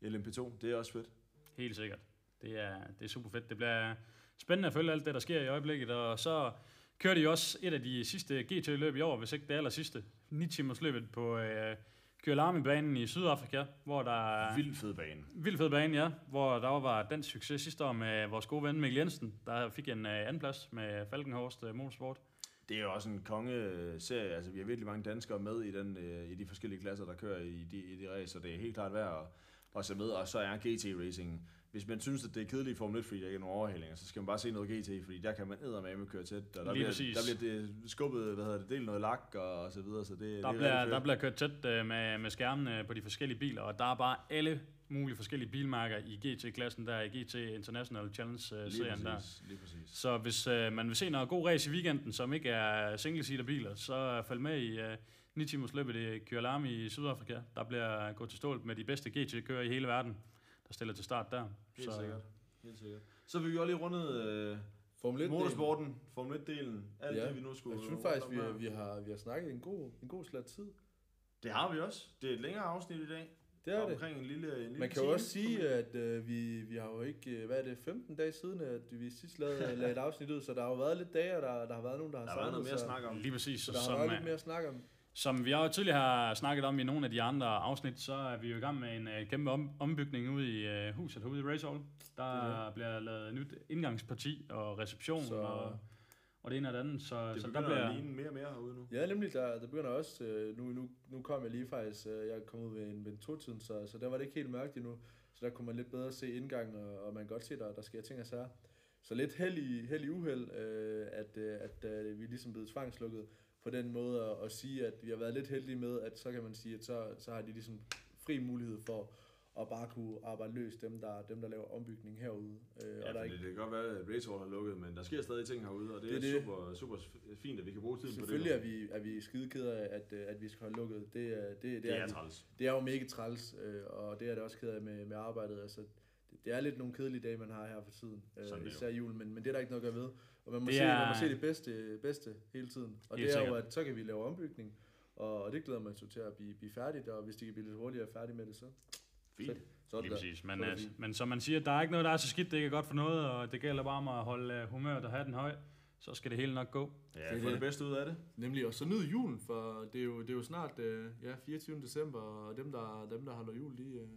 LMP2. Det er også fedt. Helt sikkert. Det er, det er super fedt. Det bliver spændende at følge alt det, der sker i øjeblikket, og så kører de også et af de sidste GT-løb i år, hvis ikke det aller sidste. 9 timers løbet på øh, Kyalami-banen i Sydafrika, hvor der er... Vild fed bane. Vild fed bane, ja. Hvor der var den succes sidste år med vores gode ven Mikkel Jensen, der fik en uh, anden plads med Falkenhorst uh, Motorsport. Det er jo også en kongeserie. Altså, vi har virkelig mange danskere med i, den, øh, i de forskellige klasser, der kører i de, i de race, så det er helt klart værd at, at se med. Og så er GT Racing, hvis man synes, at det er kedeligt i Formel 1, fordi der ikke er nogen overhældinger, så skal man bare se noget GT, fordi der kan man eddermame køre tæt. Og der, Lige bliver, præcis. der bliver det skubbet, hvad hedder det, delt noget lak og, og så videre, så det, det Der er bliver, der bliver kørt tæt uh, med, med skærmene på de forskellige biler, og der er bare alle mulige forskellige bilmærker i GT-klassen, der er i GT International Challenge-serien der. lige præcis. Så hvis uh, man vil se noget god race i weekenden, som ikke er single-seater biler, så følg med i uh, 9 timers løbet i Kyalami i Sydafrika. Der bliver gået til stål med de bedste GT-kører i hele verden, der stiller til start der. Helt sikkert. Helt sikkert. Så vil vi også lige rundet øh, Formel 1 motorsporten, Formel 1-delen, alt Ja. det vi nu skulle Jeg synes faktisk, vi, her. vi, har, vi har snakket en god, en god slat tid. Det har vi også. Det er et længere afsnit i dag. Det er det. Omkring en lille, en lille Man kan jo time. også sige, at øh, vi, vi har jo ikke, øh, hvad er det, 15 dage siden, at vi sidst lavede, lavede et afsnit ud, så der har jo været lidt dage, og der, der har været nogen, der har Der har været noget mere at så, snakke om. Lige præcis. så Så der har som, været lidt mere at snakke om. Som vi også tidligere har snakket om i nogle af de andre afsnit, så er vi jo i gang med en uh, kæmpe om, ombygning ude i uh, huset herude i Race Hall. Der Det bliver lavet et nyt indgangsparti og reception Så- og, og det ene og det andet. Så, Det så der bliver, at ligne mere og mere herude nu. Ja, nemlig, der, der begynder også, øh, nu, nu, nu kom jeg lige faktisk, øh, jeg kom ud ved en, ved en to-tiden, så, så der var det ikke helt mørkt endnu, så der kunne man lidt bedre se indgangen, og, og man kan godt se, der, der sker ting og sager. Så lidt held i, held i uheld, øh, at, øh, at øh, vi er ligesom blevet tvangslukket på den måde, at, at sige, at vi har været lidt heldige med, at så kan man sige, at så, så har de ligesom fri mulighed for at bare kunne arbejde løs, dem der, dem der laver ombygning herude. Øh, Ja, og der er ikke, det kan godt være, at Race Hall har lukket, men der sker stadig ting herude, og det, Det er er, det. super, super fint, at vi kan bruge tiden på det. selvfølgelig er vi, er vi skide kede af, at, at vi skal holde lukket. Det, er- det, det, Det er vi. træls. det er jo mega træls, øh, og det er det også ked af med, med arbejdet. Altså, det, det er lidt nogle kedelige dage, man har her for tiden, er øh, især julen, men, men det er der ikke noget at gøre ved. Og man må, Det se, man er- må se det bedste, bedste hele tiden. Og Helt det er jo, sikkert. at så kan vi lave ombygning, og, og det glæder man sig til at blive, blive færdigt, og hvis de kan blive lidt hurtigere færdige med det, så, Fint. så er det Lige præcis. Men, Så det fint. men som man siger, der er ikke noget, der er så skidt, det ikke er godt for noget, og det gælder bare om at holde øh, humøret og have den høj. Så skal det hele nok gå. Ja, Det er få det. det bedste ud af det. Nemlig, og så nyd julen, for det er jo, det er jo snart øh, ja, 24. december, og dem, der, dem, der holder jul, de, øh,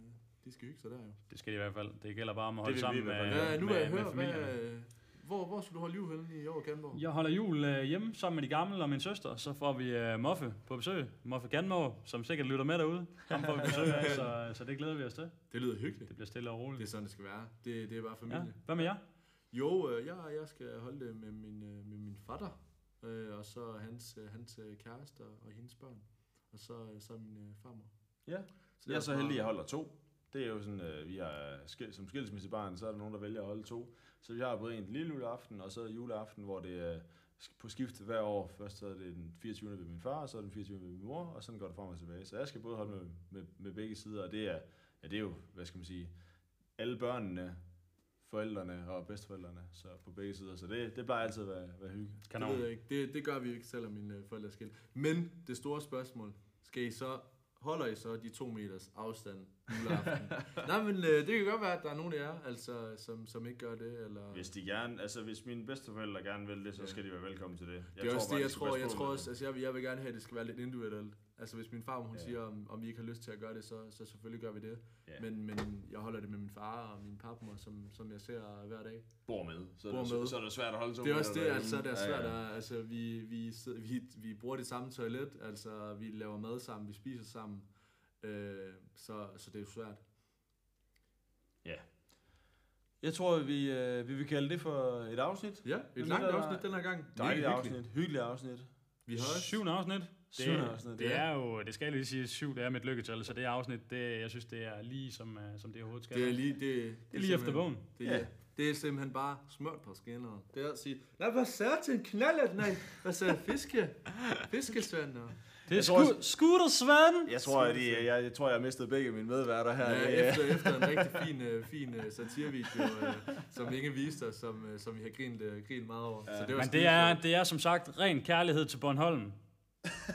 de skal hygge sig der jo. Det skal det i hvert fald. Det gælder bare om at Det holde sammen med. Ja, nu med, jeg med høre, familien. hvad, hvor, hvor skal du holde jul henne i år, Kanborg? Jeg holder jul øh, hjemme sammen med de gamle og min søster, så får vi øh, Moffe på besøg. Moffe Ganmore, som sikkert lytter med derude. Ham får vi besøg af, så, så det glæder vi os til. Det lyder hyggeligt. Det bliver stille og roligt. Det er sådan, det skal være. Det, det er bare familie. Ja. Hvad med jer? Jo, øh, jeg, jeg skal holde det med min, øh, med min fatter, øh, og så hans, øh, hans øh, kæreste og, og hendes børn, og så, øh, så min øh, farmor. Ja. Så Jeg er så heldig, at jeg holder to. Det er jo sådan, øh, vi er skil, som skilsmissebarn, så er der nogen, der vælger at holde to. Så vi har både en lille juleaften, og så juleaften, hvor det er på skift hver år. Først så er det den 24. ved min far, og så er det den 24. ved min mor, og sådan går det frem og tilbage. Så jeg skal både holde med, med, med begge sider, og det er, ja, det er jo, hvad skal man sige, alle børnene, forældrene og bedsteforældrene, så på begge sider. Så det, det plejer altid at være, være hygge. Det Kanon. ved jeg ikke. Det, det gør vi ikke, selvom mine øh, forældre er skilt. Men det store spørgsmål, skal I så, holder I så de to meters afstand juleaften? Nej, men øh, det kan godt være, at der er nogen af jer, altså, som, som ikke gør det, eller... Hvis de gerne, altså hvis mine bedsteforældre gerne vil det, så skal de være velkommen til det. Jeg det er også det, jeg tror, jeg tror også, altså jeg vil, jeg vil gerne have, at det skal være lidt individuelt. Altså hvis min far, hun Ja. siger, om, om vi ikke har lyst til at gøre det, så, så selvfølgelig gør vi det. Ja. Men, men jeg holder det med min far og min papmor, som, som jeg ser hver dag. bor med, så, Bor det, med. så, så er det svært at holde to Det er også det, altså, det er svært. Ja, ja. At, altså, vi, vi, vi, vi bruger det samme toilet, altså vi laver mad sammen, vi spiser sammen. Øh, så, så det er jo svært. Jeg tror, vi, øh, vi vil kalde det for et afsnit. Ja, et langt der afsnit den her gang. Dejligt afsnit. Hyggeligt afsnit. Vi har også... Syvende afsnit. Syvende Det, afsnit, det ja. er jo, det skal jeg lige sige, syv, det er mit lykketal, så det afsnit, det, jeg synes, det er lige som, uh, som det overhovedet skal. Det er lige, det, det, det er lige efter bogen. Det er, Ja. det er simpelthen bare smørt på skinnerne. Det er at sige, nej, hvad sagde til en knallet? Nej, hvad sagde fiske? Fiskesvand. Og- Det er Jeg tror sku, Scooter-Svend! Jeg tror, at de, jeg, jeg, tror, jeg har mistet begge mine medværter her. Ja, Det er- efter, efter en rigtig fin, uh, fin uh, satirevideo, uh, som Inge viste os, som, som vi har grint, grint meget over. Ja. Så det var Men det er, det er som sagt ren kærlighed til Bornholm.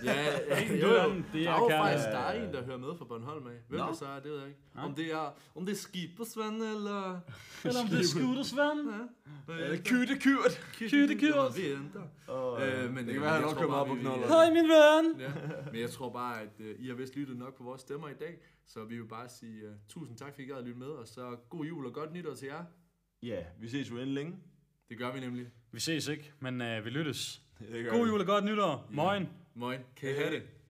Ja, ja, jo, jo. det der er er jo faktisk, der er en, der hører med fra Bornholm af. Hvem Nå. det så er, det ved jeg ikke. Nå. Om det er, om det er Skibersvand, eller... Eller om det er Scooter-Svend. Ja. Kyttekyrt. Kyttekyrt. Vi venter. Og, Øh, øh, men, det øh, kan være, at han kommer op vi- knoller. Hej min ven! Ja, men jeg tror bare, at uh, I har vist lyttet nok på vores stemmer i dag, så vi vil bare sige uh, tusind tak, fordi I gad at lytte med, og så god jul og godt nytår til jer. Ja, vi ses jo inden længe. Det gør vi nemlig. Vi ses ikke, men uh, vi lyttes. God jul og godt nytår. Moin. Moin. Kan I have det?